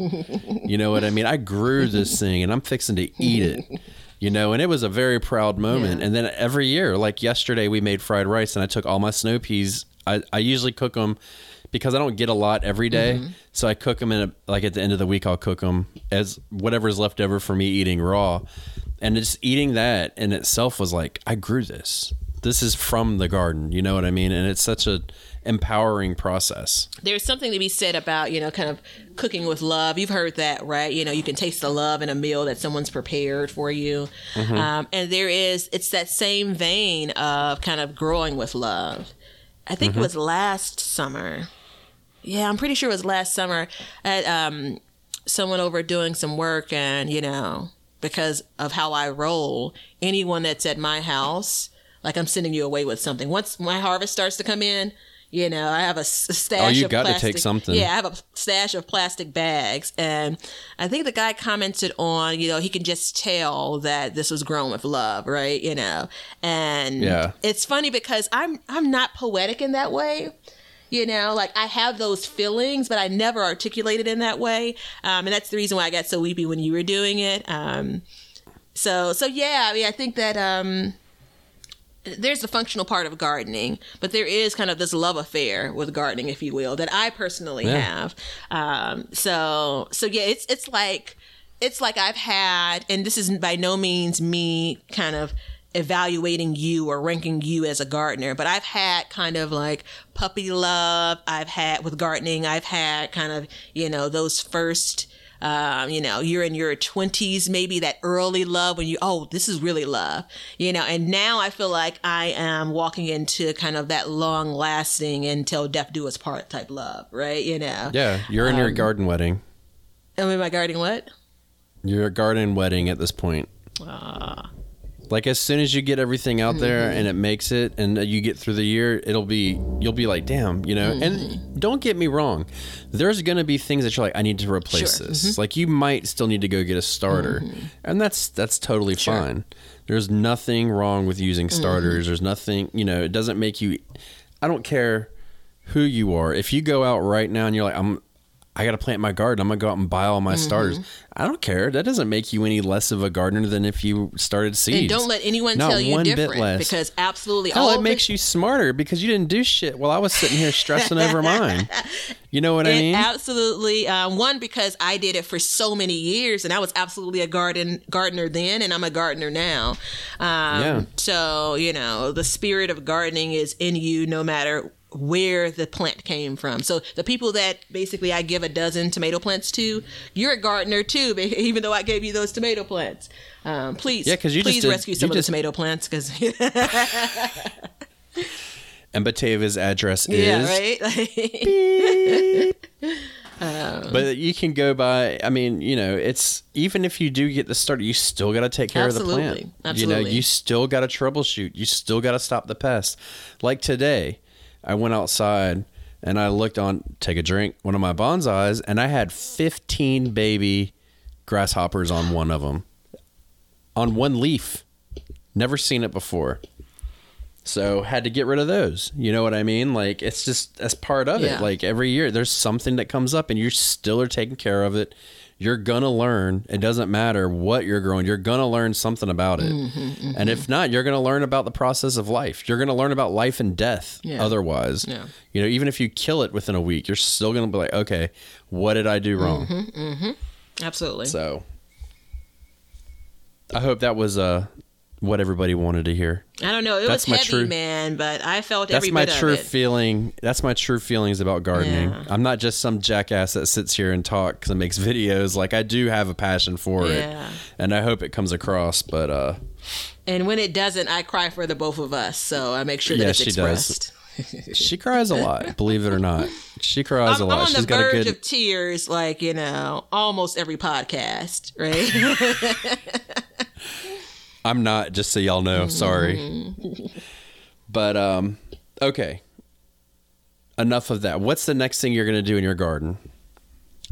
you know what I mean? I grew this thing, and I'm fixing to eat it. You know, and it was a very proud moment. Yeah. And then every year, like yesterday, we made fried rice, and I took all my snow peas. I, I usually cook them because I don't get a lot every day. Mm-hmm. So I cook them in a, like at the end of the week. I'll cook them as whatever's left over for me eating raw, and just eating that in itself was like I grew this. This is from the garden. You know what I mean? And it's such a empowering process. there's something to be said about you know kind of cooking with love you've heard that right you know you can taste the love in a meal that someone's prepared for you um, and there is it's that same vein of kind of growing with love i think it was last summer yeah i'm pretty sure it was last summer had um, someone over doing some work and you know because of how i roll anyone that's at my house like i'm sending you away with something once my harvest starts to come in you know, I have a stash. Oh, you of gotta take something. Yeah, I have a stash of plastic bags, and I think the guy commented on, you know, he can just tell that this was grown with love, right? You know, and Yeah. it's funny because I'm I'm not poetic in that way. You know, like I have those feelings, but I never articulated in that way, um, and that's the reason why I got so weepy when you were doing it. Um, so so yeah, I mean, I think that um, there's the functional part of gardening, but there is kind of this love affair with gardening, if you will, that I personally Yeah. have. Um, so, so yeah, it's it's like it's like I've had, and this is by no means me kind of evaluating you or ranking you as a gardener, but I've had kind of like puppy love. I've had with gardening. I've had kind of you know those first um, you know, you're in your 20s, maybe that early love when you, oh, this is really love, you know, and now I feel like I am walking into kind of that long lasting until death do us part type love, right? You know, Yeah, you're in Um, your garden wedding. am I gardening what? You're a garden wedding at this point. Like as soon as you get everything out there Mm-hmm. and it makes it, and you get through the year, it'll be you'll be like, damn, you know. Mm-hmm. And don't get me wrong, there's gonna be things that you're like, I need to replace Sure. Mm-hmm. this. Like you might still need to go get a starter, and that's that's totally fine. There's nothing wrong with using Mm-hmm. starters. There's nothing, you know, it doesn't make you. I don't care who you are. If you go out right now and you're like, I'm. I got to plant my garden. I'm going to go out and buy all my Mm-hmm. starters. I don't care. That doesn't make you any less of a gardener than if you started seeds. And don't let anyone Not tell you one bit different less. because absolutely Hell, all it makes you smarter because you didn't do shit while I was sitting here stressing over mine. You know what I mean? absolutely. Um, one because I did it for so many years, and I was absolutely a garden gardener then, and I'm a gardener now. Um, Yeah. So you know, the spirit of gardening is in you, no matter where the plant came from. So the people that basically I give a dozen tomato plants to, you're a gardener too, even though I gave you those tomato plants. Um, please, Yeah, 'cause you just please did- rescue some you of just- the tomato plants because and Batavia's address is. yeah, right. But you can go by. I mean, you know, it's even if you do get the starter, you still got to take care of the plant. Absolutely. You know, you still got to troubleshoot. You still got to stop the pest. Like today, I went outside and I looked on take a drink one of my bonsais, and I had 15 baby grasshoppers on one of them, on one leaf. Never seen it before. So had to get rid of those. You know what I mean? Like it's just as part of Yeah. it. Like every year there's something that comes up and you still are taking care of it. You're gonna learn. It doesn't matter what you're growing. You're gonna learn something about it. Mm-hmm, And if not, you're gonna learn about the process of life. You're gonna learn about life and death. Yeah. Otherwise, Yeah. you know, even if you kill it within a week, you're still gonna be like, okay, what did I do wrong? Mm-hmm. Absolutely. So, I hope that was uh what everybody wanted to hear. I don't know. It That's was my heavy, true- man, but I felt That's every my bit true of it. feeling. That's my true feelings about gardening. Yeah. I'm not just some jackass that sits here and talks and makes videos. Like I do have a passion for Yeah. it, and I hope it comes across. But uh, And when it doesn't, I cry for the both of us. So I make sure that Yeah, it's she does. expressed. she cries a lot. believe it or not, she cries I'm, a lot. I'm on She's the got a verge good. of tears, like you know, almost every podcast, right? I'm not. Just so y'all know. Sorry. But um, okay. Enough of that. What's the next thing you're gonna do in your garden?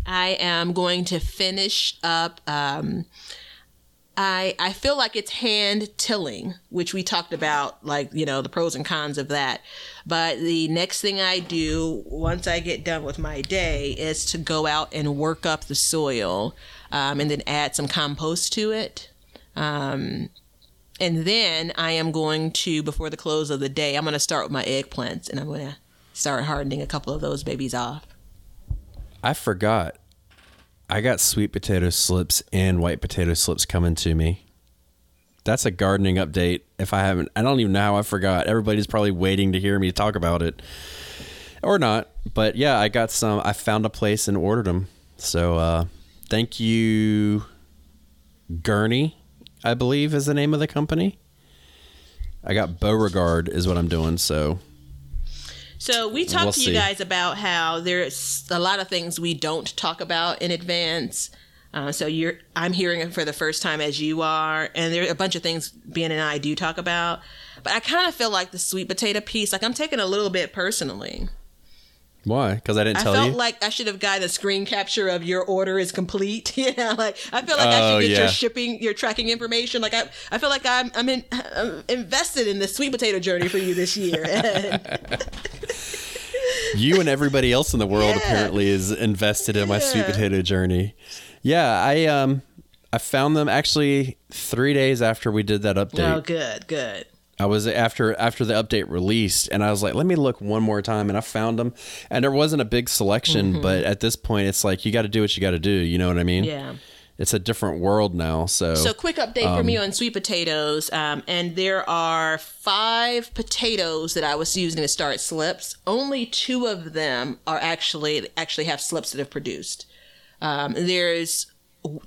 I am going to finish up. Um, I I feel like it's hand tilling, which we talked about, like you know the pros and cons of that. But the next thing I do once I get done with my day is to go out and work up the soil, um, and then add some compost to it. Um, and then I am going to before the close of the day, I'm going to start with my eggplants, and I'm going to start hardening a couple of those babies off. I forgot. I got sweet potato slips and white potato slips coming to me. That's a gardening update. If I haven't, I don't even know how I forgot. Everybody's probably waiting to hear me talk about it, or not. But yeah, I got some. I found a place and ordered them. So uh, thank you, Gurney. I believe is the name of the company. I got Beauregard is what I'm doing. So So we talked We'll to you see. guys about how there's a lot of things we don't talk about in advance. Uh, so you're, I'm hearing it for the first time as you are, and there are a bunch of things Ben and I do talk about. But I kind of feel like the sweet potato piece, like I'm taking a little bit personally. Why? Because I didn't I tell felt like I should have gotten a screen capture of your order is complete. you know, like I feel like I Oh, should get yeah. your shipping, your tracking information. Like I, I feel like I'm, I'm, in, I'm invested in the sweet potato journey for you this year. you and everybody else in the world Yeah. apparently is invested in my sweet potato journey. Yeah, I um I found them actually 3 days after we did that update. oh, good, good. I was after after the update released, and I was like, let me look one more time, and I found them, and there wasn't a big selection, Mm-hmm. but at this point, it's like you got to do what you got to do. You know what I mean? Yeah. It's a different world now. So, So, quick update for Um, me on sweet potatoes. Um, and there are five potatoes that I was using to start slips. Only two of them are actually actually have slips that have produced. Um, there's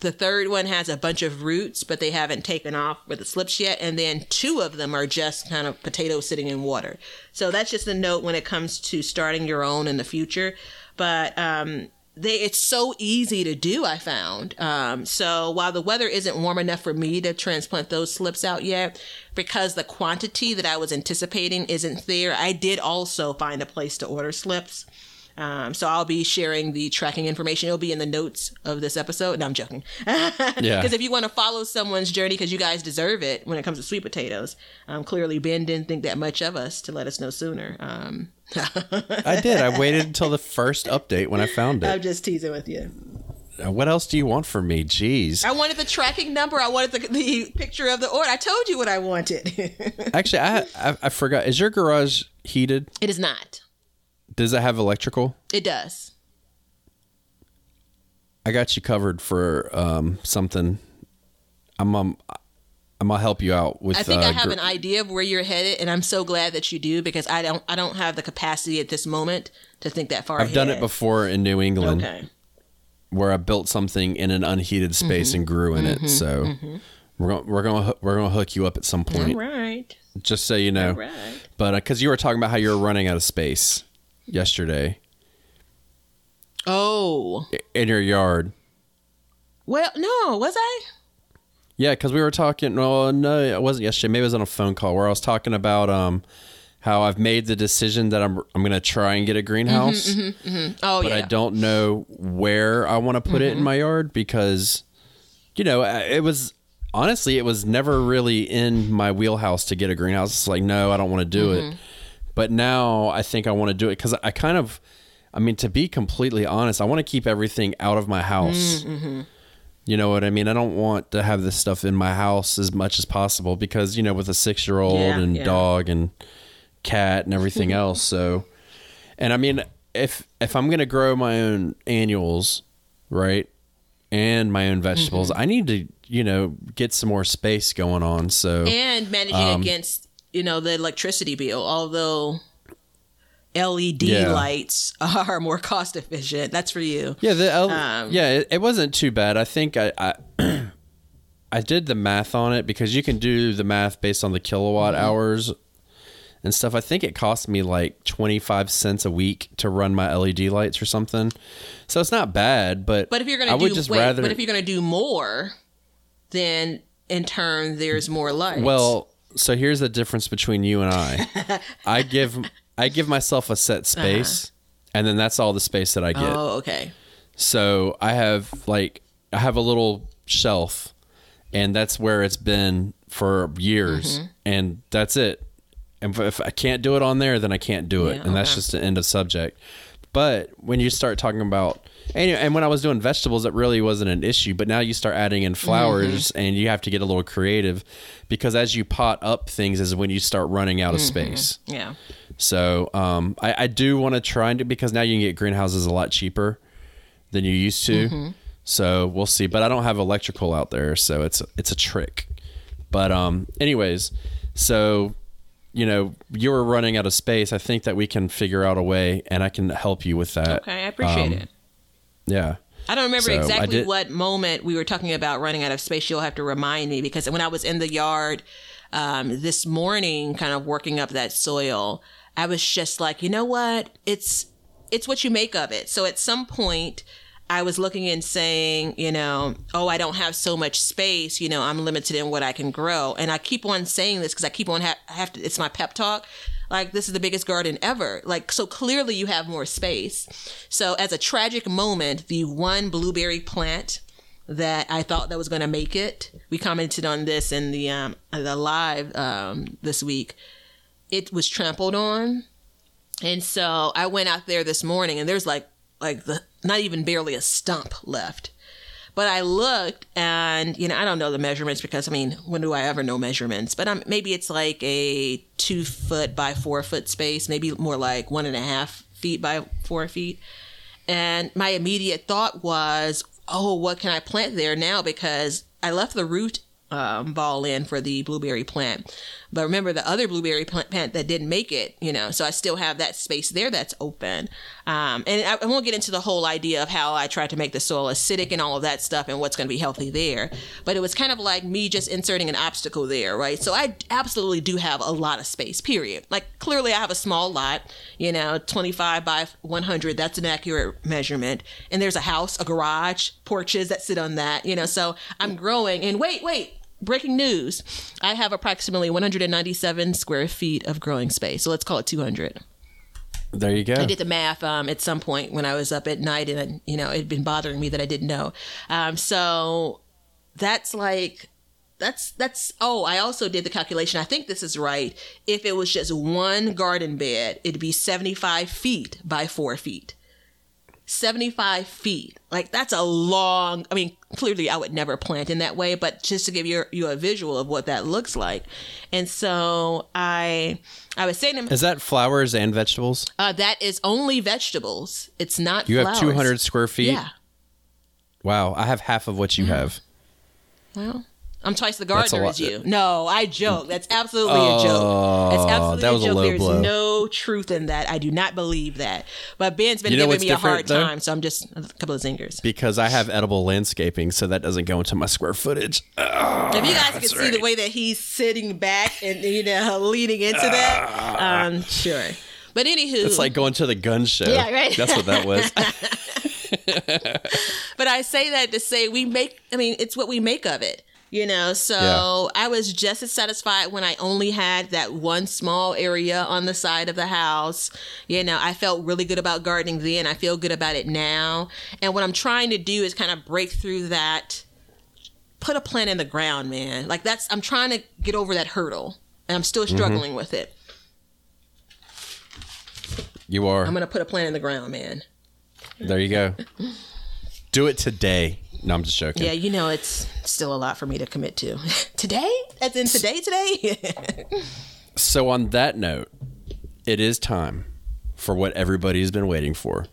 the third one has a bunch of roots, but they haven't taken off with the slips yet. And then two of them are just kind of potatoes sitting in water. So that's just a note when it comes to starting your own in the future. But um, they it's so easy to do i found um, so while the weather isn't warm enough for me to transplant those slips out yet because the quantity that i was anticipating isn't there i did also find a place to order slips um, so I'll be sharing the tracking information. It'll be in the notes of this episode. No, I'm joking. yeah, Because if you want to follow someone's journey, because you guys deserve it when it comes to sweet potatoes. Um, clearly, Ben didn't think that much of us to let us know sooner. Um, I did. I waited until the first update when I found it. I'm just teasing with you. What else do you want from me? Jeez. I wanted the tracking number. I wanted the, the picture of the order. I told you what I wanted. Actually, I, I I forgot. Is your garage heated? it is not. Does it have electrical? It does. I got you covered for um, something. I'm um, I'm gonna help you out with. I think I uh, have gr- an idea of where you're headed, and I'm so glad that you do because I don't. I don't have the capacity at this moment to think that far. I've done it before in New England, Okay. where I built something in an unheated space Mm-hmm. and grew in it. So we're gonna we're gonna we're gonna hook you up at some point, right. just so you know. All right. But because you were talking about how you were running out of space yesterday Oh. in your yard. Well, no, was I? Yeah, because we were talking. Well, no, it wasn't yesterday. Maybe it was on a phone call where I was talking about um how I've made the decision that I'm I'm gonna try and get a mm-hmm, greenhouse, mm-hmm, mm-hmm. Oh yeah. but yeah. I don't know where I want to put it in my yard because, you know, it was honestly it was never really in my wheelhouse to get a greenhouse. It's like no, I don't want to do it. But now I think I want to do it because I kind of, I mean, to be completely honest, I want to keep everything out of my house. You know what I mean? I don't want to have this stuff in my house as much as possible because, you know, with a six year old Yeah, and yeah. dog and cat and everything else. So, and I mean, if, if I'm going to grow my own annuals, right, and my own vegetables, Mm-hmm. I need to, you know, get some more space going on. So, and managing Um, against you know the electricity bill, although LED Yeah. lights are more cost efficient. That's for you. Yeah, the L- Um, yeah, it, it wasn't too bad. I think I, I I did the math on it because you can do the math based on the kilowatt Mm-hmm. hours and stuff. I think it cost me like twenty five cents a week to run my LED lights or something. So it's not bad, but But if you're gonna would do just wait, rather but if you're gonna do more, then in turn there's more lights. well. So here's the difference between you and I. I give I give myself a set space, and then that's all the space that I get. Uh-huh. oh okay. So I have like I have a little shelf, and that's where it's been for years, Mm-hmm. and that's it. And if- I can't do it on there, then I can't do it, Yeah, and that's just the end of subject. But when you start talking about and, and when I was doing vegetables, it really wasn't an issue. But now you start adding in flowers, Mm-hmm. and you have to get a little creative because as you pot up things, is when you start running out of Mm-hmm. space. Yeah. So um, I, I do want to try and do because now you can get greenhouses a lot cheaper than you used to. Mm-hmm. So we'll see. But I don't have electrical out there, so it's it's a trick. But um, anyways, so you know you were running out of space. I think that we can figure out a way, and I can help you with that. Okay, I appreciate Um, it. Yeah. I don't remember So, exactly what moment we were talking about running out of space. You'll have to remind me because when I was in the yard um, this morning, kind of working up that soil, I was just like, you know what? It's it's what you make of it. So at some point, I was looking and saying, you know, oh, I don't have so much space. You know, I'm limited in what I can grow. And I keep on saying this because I keep on ha- I have to. It's my pep talk. Like this is the biggest garden ever. Like so clearly you have more space. So as a tragic moment, the one blueberry plant that I thought that was going to make it, we commented on this in the um, the live um, this week. It was trampled on, and so I went out there this morning, and there's like like the not even barely a stump left. But I looked and, you know, I don't know the measurements because, I mean, when do I ever know measurements? But um, maybe it's like a two foot by four foot space, maybe more like one and a half feet by four feet. And my immediate thought was, oh, what can I plant there now? Because I left the root um, ball in for the blueberry plant. But remember the other blueberry plant that didn't make it, you know, so I still have that space there that's open. Um, and I, I, won't get into the whole idea of how I tried to make the soil acidic and all of that stuff and what's going to be healthy there. But it was kind of like me just inserting an obstacle there, right? So I absolutely do have a lot of space, period. Like clearly I have a small lot, you know, 25 by 100. That's an accurate measurement. And there's a house, a garage, porches that sit on that, you know, so I'm growing. And wait, wait, breaking news i have approximately 197 square feet of growing space. So let's call it 200 there you go. I did the math um, at some point when i was up at night and you know it had been bothering me that i didn't know. Um, so that's like that's that's oh i also did the calculation. I think this is right. If it was just one garden bed it'd be 75 feet by four feet 75 feet. Like that's a long, I mean, clearly I would never plant in that way, but just to give you, you a visual of what that looks like. And so I, I was saying to him, Is that flowers and vegetables? Uh, that is only vegetables. It's not You flowers. have 200 square feet? Yeah. Wow. I have half of what you have. Well, I'm twice the gardener as you. No, I joke. That's absolutely a joke. It's absolutely that was a a joke. low There's blow. no truth in that. I do not believe that. But Ben's been You know giving me a hard though? time, so I'm just a couple of zingers. Because I have edible landscaping, so that doesn't go into my square footage. if you guys can see the way that he's sitting back and you know leaning into that, um, sure. But anywho, It's like going to the gun show. Yeah, right. That's what that was. but I say that to say we make. I mean, it's what we make of it. You know, so I was just as satisfied when I only had that one small area on the side of the house. You know, I felt really good about gardening then. I feel good about it now. And what I'm trying to do is kind of break through that, put a plant in the ground, man. Like that's, I'm trying to get over that hurdle and I'm still mm-hmm. struggling with it. You are. I'm going to put a plant in the ground, man. there you go. Do it today. No, I'm just joking. Yeah, you know, it's still a lot for me to commit to. today? As in today, today? So, on that note, it is time for what everybody's been waiting for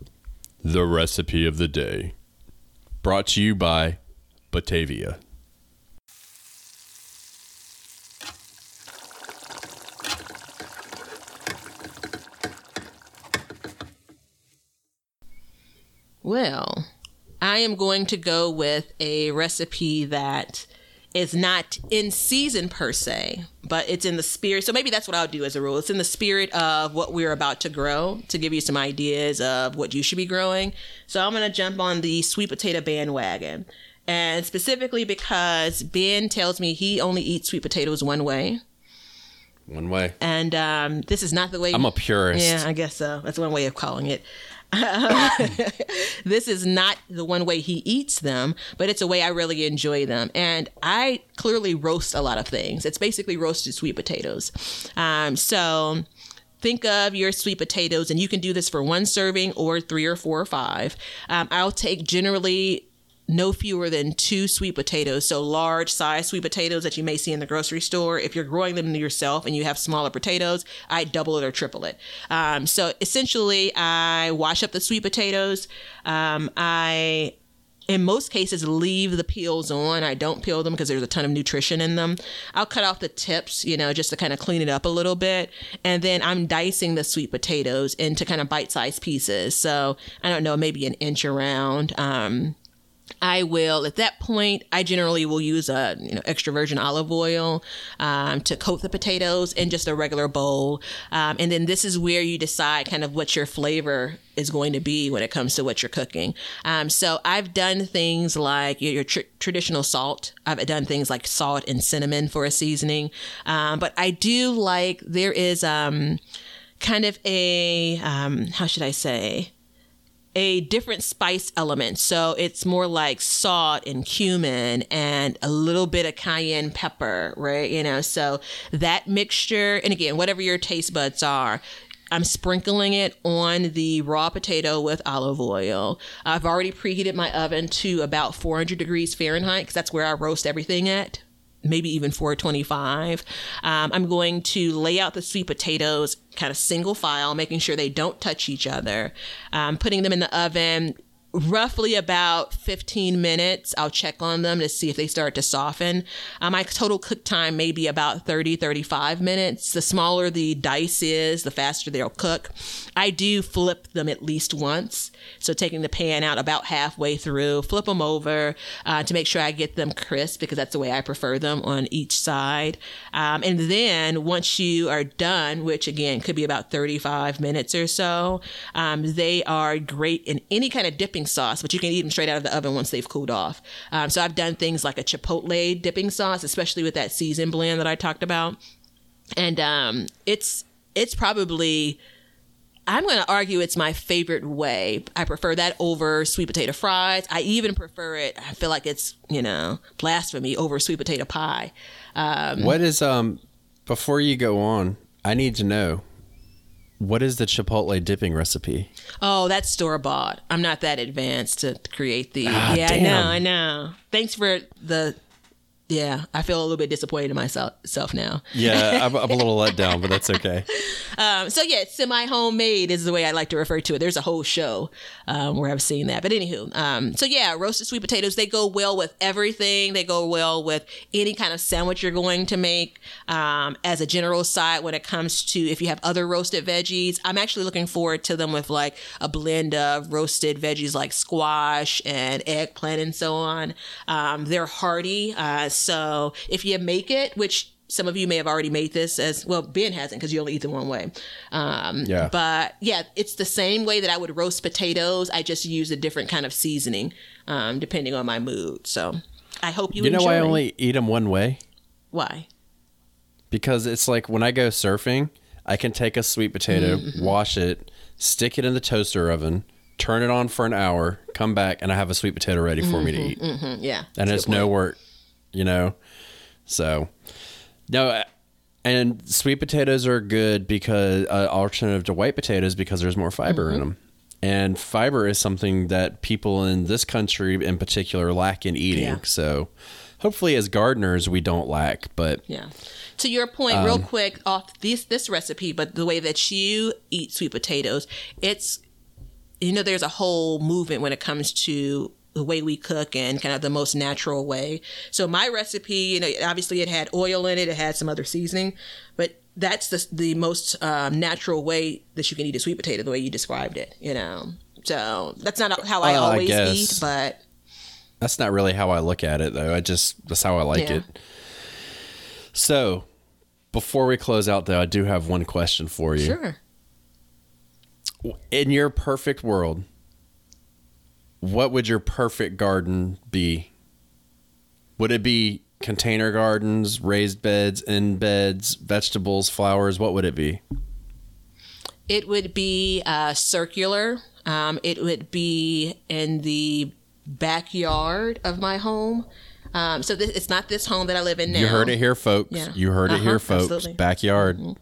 the recipe of the day. Brought to you by Batavia. Well, I am going to go with a recipe that is not in season per se, but it's in the spirit. So maybe that's what I'll do as a rule. It's in the spirit of what we're about to grow to give you some ideas of what you should be growing. So I'm going to jump on the sweet potato bandwagon. And specifically because Ben tells me he only eats sweet potatoes one way. One way. And um, this is not the way. I'm a purist. Yeah, I guess so. That's one way of calling it. this is not the one way he eats them, but it's a way I really enjoy them. And I clearly roast a lot of things. It's basically roasted sweet potatoes. Um, so think of your sweet potatoes, and you can do this for one serving or three or four or five. Um, I'll take generally no fewer than two sweet potatoes. So large size sweet potatoes that you may see in the grocery store. If you're growing them yourself and you have smaller potatoes, I double it or triple it. Um, so essentially, I wash up the sweet potatoes. Um, I in most cases leave the peels on i don't peel them because there's a ton of nutrition in them i'll cut off the tips you know just to kind of clean it up a little bit and then i'm dicing the sweet potatoes into kind of bite-sized pieces so i don't know maybe an inch around um, I will at that point. I generally will use a you know extra virgin olive oil um, to coat the potatoes in just a regular bowl, um, and then this is where you decide kind of what your flavor is going to be when it comes to what you're cooking. Um, so I've done things like your, your tr- traditional salt. I've done things like salt and cinnamon for a seasoning, um, but I do like there is um, kind of a um, how should I say a different spice element. So it's more like salt and cumin and a little bit of cayenne pepper, right? You know, so that mixture, and again, whatever your taste buds are, I'm sprinkling it on the raw potato with olive oil. I've already preheated my oven to about 400 degrees Fahrenheit because that's where I roast everything at maybe even 425. Um, I'm going to lay out the sweet potatoes kind of single file, making sure they don't touch each other. Um, putting them in the oven roughly about 15 minutes. I'll check on them to see if they start to soften. Um, my total cook time may be about 30, 35 minutes. The smaller the dice is, the faster they'll cook. I do flip them at least once. So taking the pan out about halfway through, flip them over uh, to make sure I get them crisp because that's the way I prefer them on each side. Um, and then once you are done, which again could be about 35 minutes or so, um, they are great in any kind of dipping sauce, but you can eat them straight out of the oven once they've cooled off. Um, so I've done things like a chipotle dipping sauce, especially with that season blend that I talked about, and um, it's it's probably. I'm going to argue it's my favorite way. I prefer that over sweet potato fries. I even prefer it. I feel like it's, you know, blasphemy over sweet potato pie. Um, what is um before you go on, I need to know what is the chipotle dipping recipe? Oh, that's store bought. I'm not that advanced to create the. Ah, yeah, damn. I know, I know. Thanks for the yeah, I feel a little bit disappointed in myself now. Yeah, I'm, I'm, a little let down, but that's okay. Um, so yeah, semi homemade is the way I like to refer to it. There's a whole show um, where I've seen that. But anywho, um, so yeah, roasted sweet potatoes they go well with everything. They go well with any kind of sandwich you're going to make. Um, as a general side, when it comes to if you have other roasted veggies, I'm actually looking forward to them with like a blend of roasted veggies like squash and eggplant and so on. Um, they're hearty. Uh, so if you make it, which some of you may have already made this as well. Ben hasn't because you only eat them one way. Um, yeah. But yeah, it's the same way that I would roast potatoes. I just use a different kind of seasoning um, depending on my mood. So I hope you. You know why I only eat them one way? Why? Because it's like when I go surfing, I can take a sweet potato, mm-hmm. wash it, stick it in the toaster oven, turn it on for an hour, come back, and I have a sweet potato ready for mm-hmm, me to mm-hmm, eat. Mm-hmm, yeah, and it's no work you know? So, no, and sweet potatoes are good because uh, alternative to white potatoes because there's more fiber mm-hmm. in them. And fiber is something that people in this country in particular lack in eating. Yeah. So, hopefully as gardeners we don't lack, but Yeah. To your point, um, real quick off this this recipe, but the way that you eat sweet potatoes, it's you know there's a whole movement when it comes to the way we cook and kind of the most natural way. So my recipe, you know, obviously it had oil in it, it had some other seasoning, but that's the the most um, natural way that you can eat a sweet potato, the way you described it. You know, so that's not how I uh, always I eat, but that's not really how I look at it, though. I just that's how I like yeah. it. So before we close out, though, I do have one question for you. Sure. In your perfect world, what would your perfect garden be? Would it be container gardens, raised beds, in beds, vegetables, flowers? What would it be? It would be uh, circular. Um, it would be in the backyard of my home. Um, so this, it's not this home that I live in now. You heard it here, folks. Yeah. You heard uh-huh, it here, folks. Absolutely. Backyard. Mm-hmm.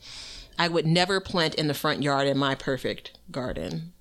I would never plant in the front yard in my perfect garden.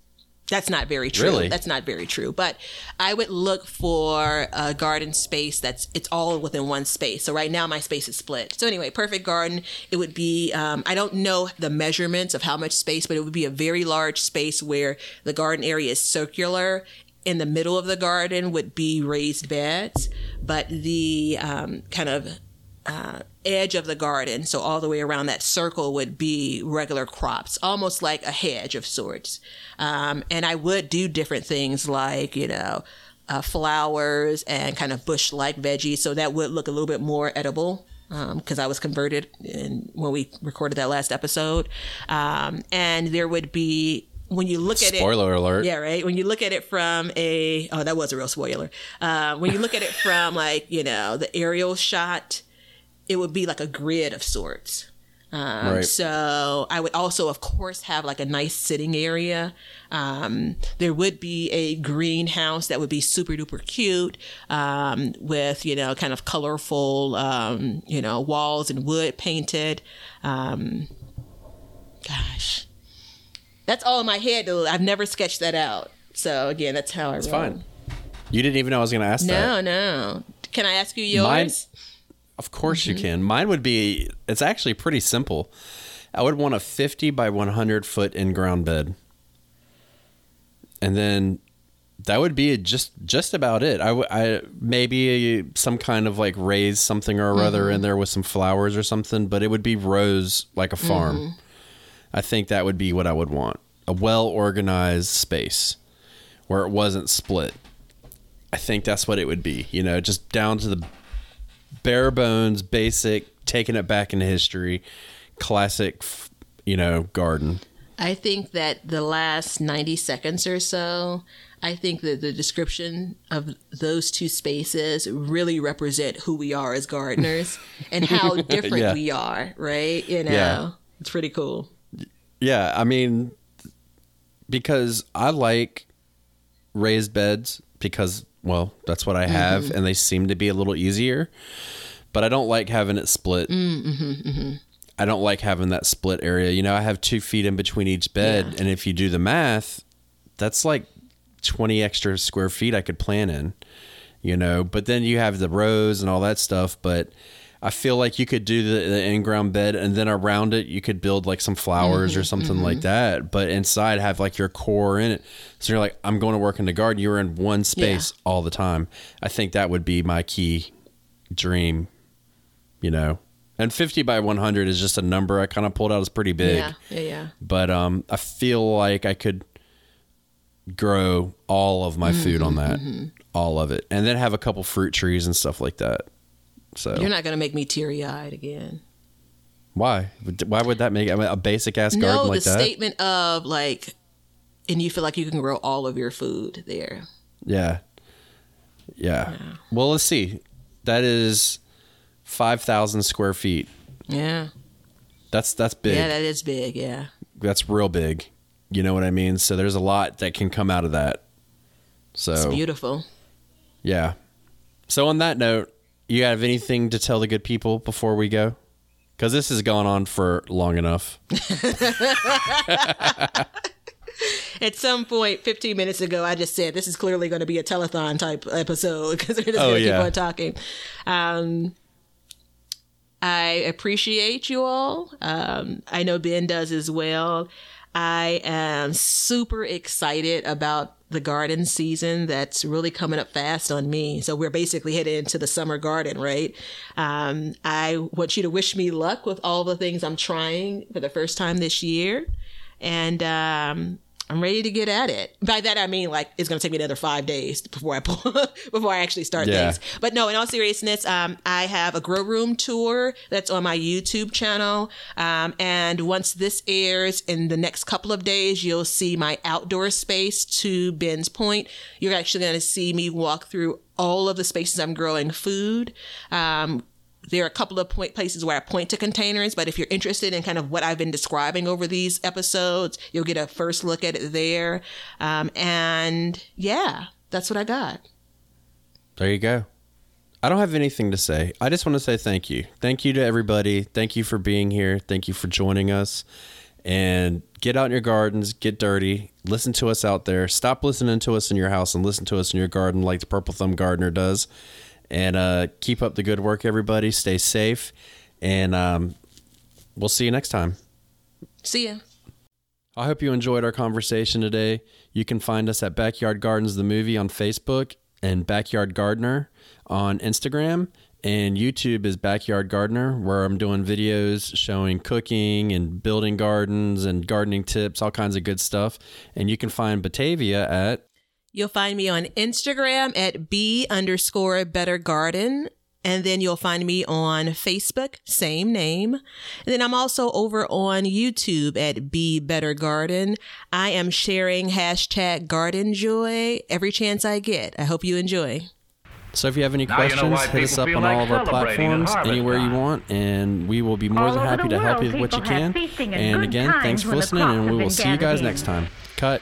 That's not very true. Really? That's not very true. But I would look for a garden space that's it's all within one space. So right now my space is split. So anyway, perfect garden. It would be um, I don't know the measurements of how much space, but it would be a very large space where the garden area is circular. In the middle of the garden would be raised beds, but the um, kind of uh, edge of the garden, so all the way around that circle would be regular crops, almost like a hedge of sorts. Um, and I would do different things like, you know, uh, flowers and kind of bush like veggies. So that would look a little bit more edible because um, I was converted in, when we recorded that last episode. Um, and there would be when you look at it spoiler alert yeah right when you look at it from a oh that was a real spoiler uh, when you look at it from like you know the aerial shot it would be like a grid of sorts. Um, right. So I would also, of course, have like a nice sitting area. Um, there would be a greenhouse that would be super duper cute um, with, you know, kind of colorful, um, you know, walls and wood painted. Um, gosh. That's all in my head. Though I've never sketched that out. So again, that's how I. It's fine. You didn't even know I was going to ask No, that. no. Can I ask you Mine- yours? Of course Mm-hmm. you can. Mine would be. It's actually pretty simple. I would want a 50 by 100 foot in ground bed, and then that would be just just about it. I, w- I maybe some kind of like raise something or other Mm-hmm. in there with some flowers or something, but it would be rows like a farm. Mm-hmm. I think that would be what I would want. A well organized space where it wasn't split. I think that's what it would be. You know, just down to the bare bones, basic, taking it back into history, classic, you know, garden. I think that the last 90 seconds or so, I think that the description of those two spaces really represent who we are as gardeners and how different Yeah. we are, right? You know, Yeah. it's pretty cool. Yeah, I mean, because I like raised beds because, well, that's what I have, mm-hmm. and they seem to be a little easier. But I don't like having it split. Mm, mm-hmm, mm-hmm. I don't like having that split area. You know, I have two feet in between each bed, Yeah. and if you do the math, that's like 20 extra square feet I could plan in, you know. But then you have the rows and all that stuff. But I feel like you could do the, the in ground bed, and then around it, you could build like some flowers or mm-hmm, something like mm-hmm. that. But inside, have like your core in it. So you're like, I'm going to work in the garden. You're in one space all the time. I think that would be my key dream, you know. And 50 by 100 is just a number I kind of pulled out It's pretty big Yeah, yeah, yeah. but um, I feel like I could grow all of my mm-hmm, food on that, all of it, and then have a couple fruit trees and stuff like that. So You're not going to make me teary eyed again. why? Why would that make I mean, a basic ass garden No, like the statement of like, and you feel like you can grow all of your food there. yeah. yeah, Well, let's see. That is five thousand square feet. Yeah. That's that's big. Yeah, that is big. Yeah. that's real big. You know what I mean? So there's a lot that can come out of that. So It's beautiful. Yeah. So on that note, you have anything to tell the good people before we go? Because this has gone on for long enough. At some point, 15 minutes ago, I just said this is clearly going to be a telethon type episode because we're just Oh, going to yeah. keep on talking. Um, I appreciate you all. Um, I know Ben does as well. I am super excited about the garden season that's really coming up fast on me. So we're basically headed into the summer garden, right? Um, I want you to wish me luck with all the things I'm trying for the first time this year. And um, I'm ready to get at it. By that I mean like it's going to take me another five days before I pull, before I actually start Yeah. things. But no, in all seriousness, um, I have a grow room tour that's on my YouTube channel. Um, and once this airs in the next couple of days, you'll see my outdoor space to Ben's point. You're actually going to see me walk through all of the spaces I'm growing food. Um, there are a couple of point places where I point to containers, but if you're interested in kind of what I've been describing over these episodes, you'll get a first look at it there. Um, and yeah, that's what I got. There you go. I don't have anything to say. I just want to say thank you. Thank you to everybody. Thank you for being here. Thank you for joining us. And get out in your gardens, get dirty, listen to us out there. Stop listening to us in your house and listen to us in your garden like the Purple Thumb Gardener does. And uh, keep up the good work, everybody. Stay safe. And um, we'll see you next time. See ya. I hope you enjoyed our conversation today. You can find us at Backyard Gardens the Movie on Facebook and Backyard Gardener on Instagram. And YouTube is Backyard Gardener, where I'm doing videos showing cooking and building gardens and gardening tips, all kinds of good stuff. And you can find Batavia at You'll find me on Instagram at b underscore better garden. And then you'll find me on Facebook, same name. And then I'm also over on YouTube at Be Better Garden. I am sharing hashtag garden joy every chance I get. I hope you enjoy. So if you have any Now you know questions, hit us up on like all of our platforms, harvest anywhere you want, and we will be more All than happy to help you with what you can. and And again, thanks for listening, and we will see you guys gathered next time. Cut.